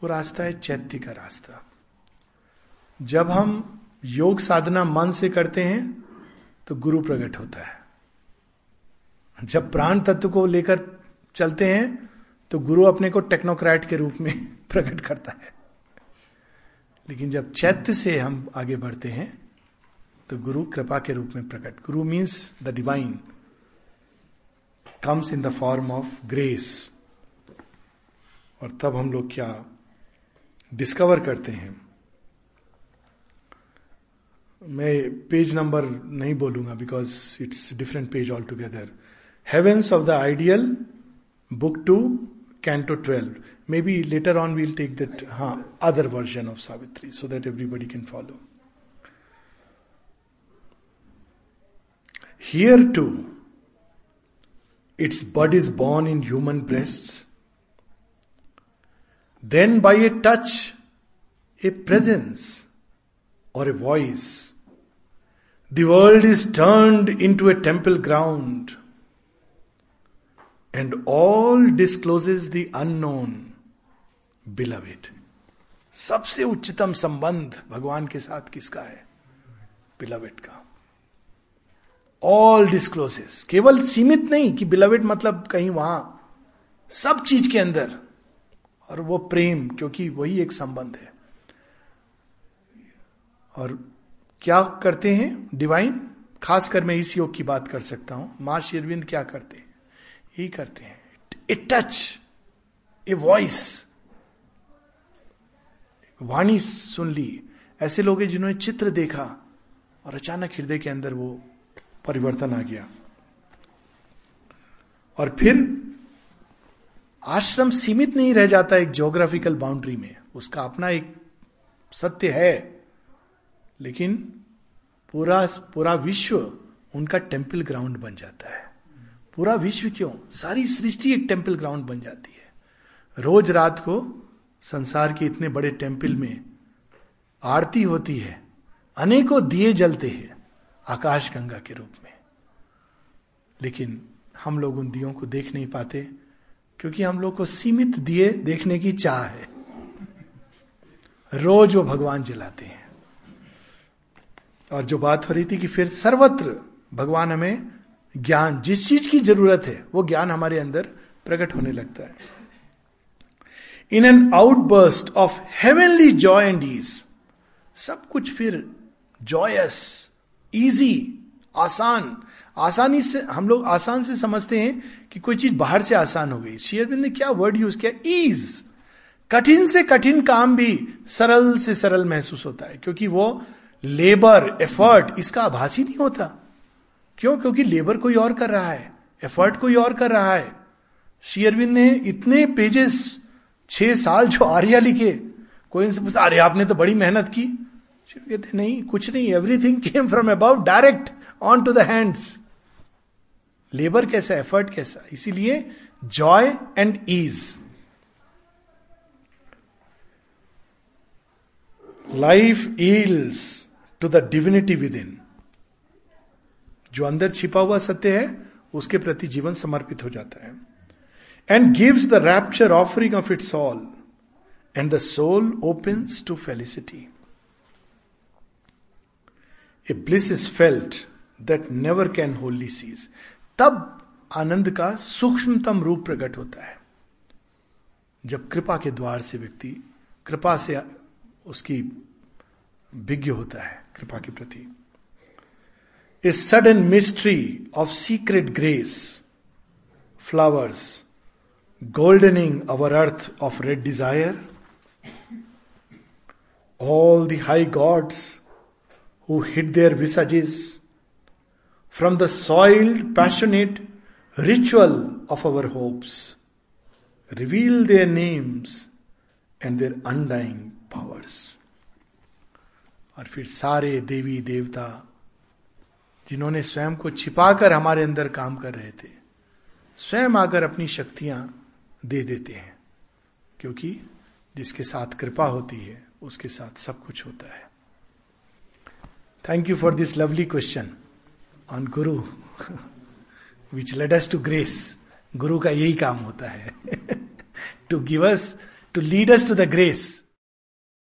[SPEAKER 1] वो रास्ता है चैत्य का रास्ता। जब हम योग साधना मन से करते हैं तो गुरु प्रकट होता है। जब प्राण तत्व को लेकर चलते हैं तो गुरु अपने को टेक्नोक्रेट के रूप में प्रकट करता है। लेकिन जब चैत्य से हम आगे बढ़ते हैं तो गुरु कृपा के रूप में प्रकट। Guru means the divine comes in the form of grace और तब हम लोग क्या डिस्कवर करते हैं? मैं पेज नंबर नहीं बोलूँगा because it's different page altogether heavens of the ideal book two canto twelve may be later on we'll take that हाँ other version of Savitri so that everybody can follow here too its bud is born in human breast then by a touch a presence और a voice, the world is turned into a temple ground, and all discloses the unknown, beloved. सबसे उच्चतम संबंध भगवान के साथ किसका है? Beloved का। ऑल डिस्क्लोसेस केवल सीमित नहीं कि बिलवेड मतलब कहीं वहाँ सब चीज़ के अंदर। और वो प्रेम क्योंकि वही एक संबंध है। और क्या करते हैं? डिवाइन खासकर मैं इस योग की बात कर सकता हूँ। माँ शेरविंद क्या करते हैं? यही करते हैं। ए टच ए वॉइस वाणी सुन ली। ऐसे लोग हैं जिन्होंने चित्र देखा और अचानक हृदय के अंदर वो परिवर्तन आ गया। और फिर आश्रम सीमित नहीं रह जाता एक ज्योग्राफिकल बाउंड्री में। उसका अपना एक सत्य है। लेकिन पूरा पूरा विश्व उनका टेंपल ग्राउंड बन जाता है। पूरा विश्व क्यों? सारी सृष्टि एक टेंपल ग्राउंड बन जाती है। रोज रात को संसार के इतने बड़े टेंपल में आरती होती है, अनेकों दिए जलते हैं आकाश गंगा के रूप में। लेकिन हम लोग उन दियों को देख नहीं पाते, क्योंकि हम लोग को सीमित दिए देखने की चाह है। रोज वो भगवान जलाते हैं। और जो बात हो रही थी कि फिर सर्वत्र भगवान हमें ज्ञान, जिस चीज़ की ज़रूरत है, वो ज्ञान हमारे अंदर प्रकट होने लगता है। In an outburst of heavenly joy and ease सब कुछ फिर जॉयस इजी आसान, आसानी से, हम लोग आसान से समझते हैं कि कोई चीज़ बाहर से आसान हो गई। शेयरबिंद ने क्या वर्ड यूज़ किया? ईज कठिन से कठिन काम भी सरल से सरल महसूस होता है, क्योंकि वो लेबर एफर्ट इसका आभास ही नहीं होता। क्यों? क्योंकि लेबर कोई और कर रहा है एफर्ट कोई और कर रहा है। शेयरबिंद ने इतने पेजेस छह साल जो आर्या लिखे, कोई इनसे पूछता, अरे, आपने तो बड़ी मेहनत की। कहते, नहीं, कुछ नहीं everything came from above direct on to the hands labour कैसा एफर्ट कैसा? इसीलिए joy and ease life yields to the divinity within जो अंदर छिपा हुआ सत्य है, उसके प्रति जीवन समर्पित हो जाता है। And gives the rapture offering of its all and the soul open to felicity a bliss is felt that never can wholly cease तब आनंद का सूक्ष्मतम रूप प्रकट होता है। जब कृपा के द्वार से व्यक्ति, कृपा से उसकी विज्ञ होता है, कृपा के प्रति। A sudden mystery of secret grace flowers goldening our earth of red desire all the high gods who hid their visages from the soiled passionate ritual of our hopes reveal their names and their undying powers और फिर सारे देवी देवता जिन्होंने स्वयं को छिपाकर हमारे अंदर काम कर रहे थे, स्वयं आकर अपनी शक्तियाँ दे देते हैं, क्योंकि जिसके साथ कृपा होती है, उसके साथ सब कुछ होता है। Thank you for this lovely question on guru which let us to grace guru का यही काम होता है to give us to lead us to the grace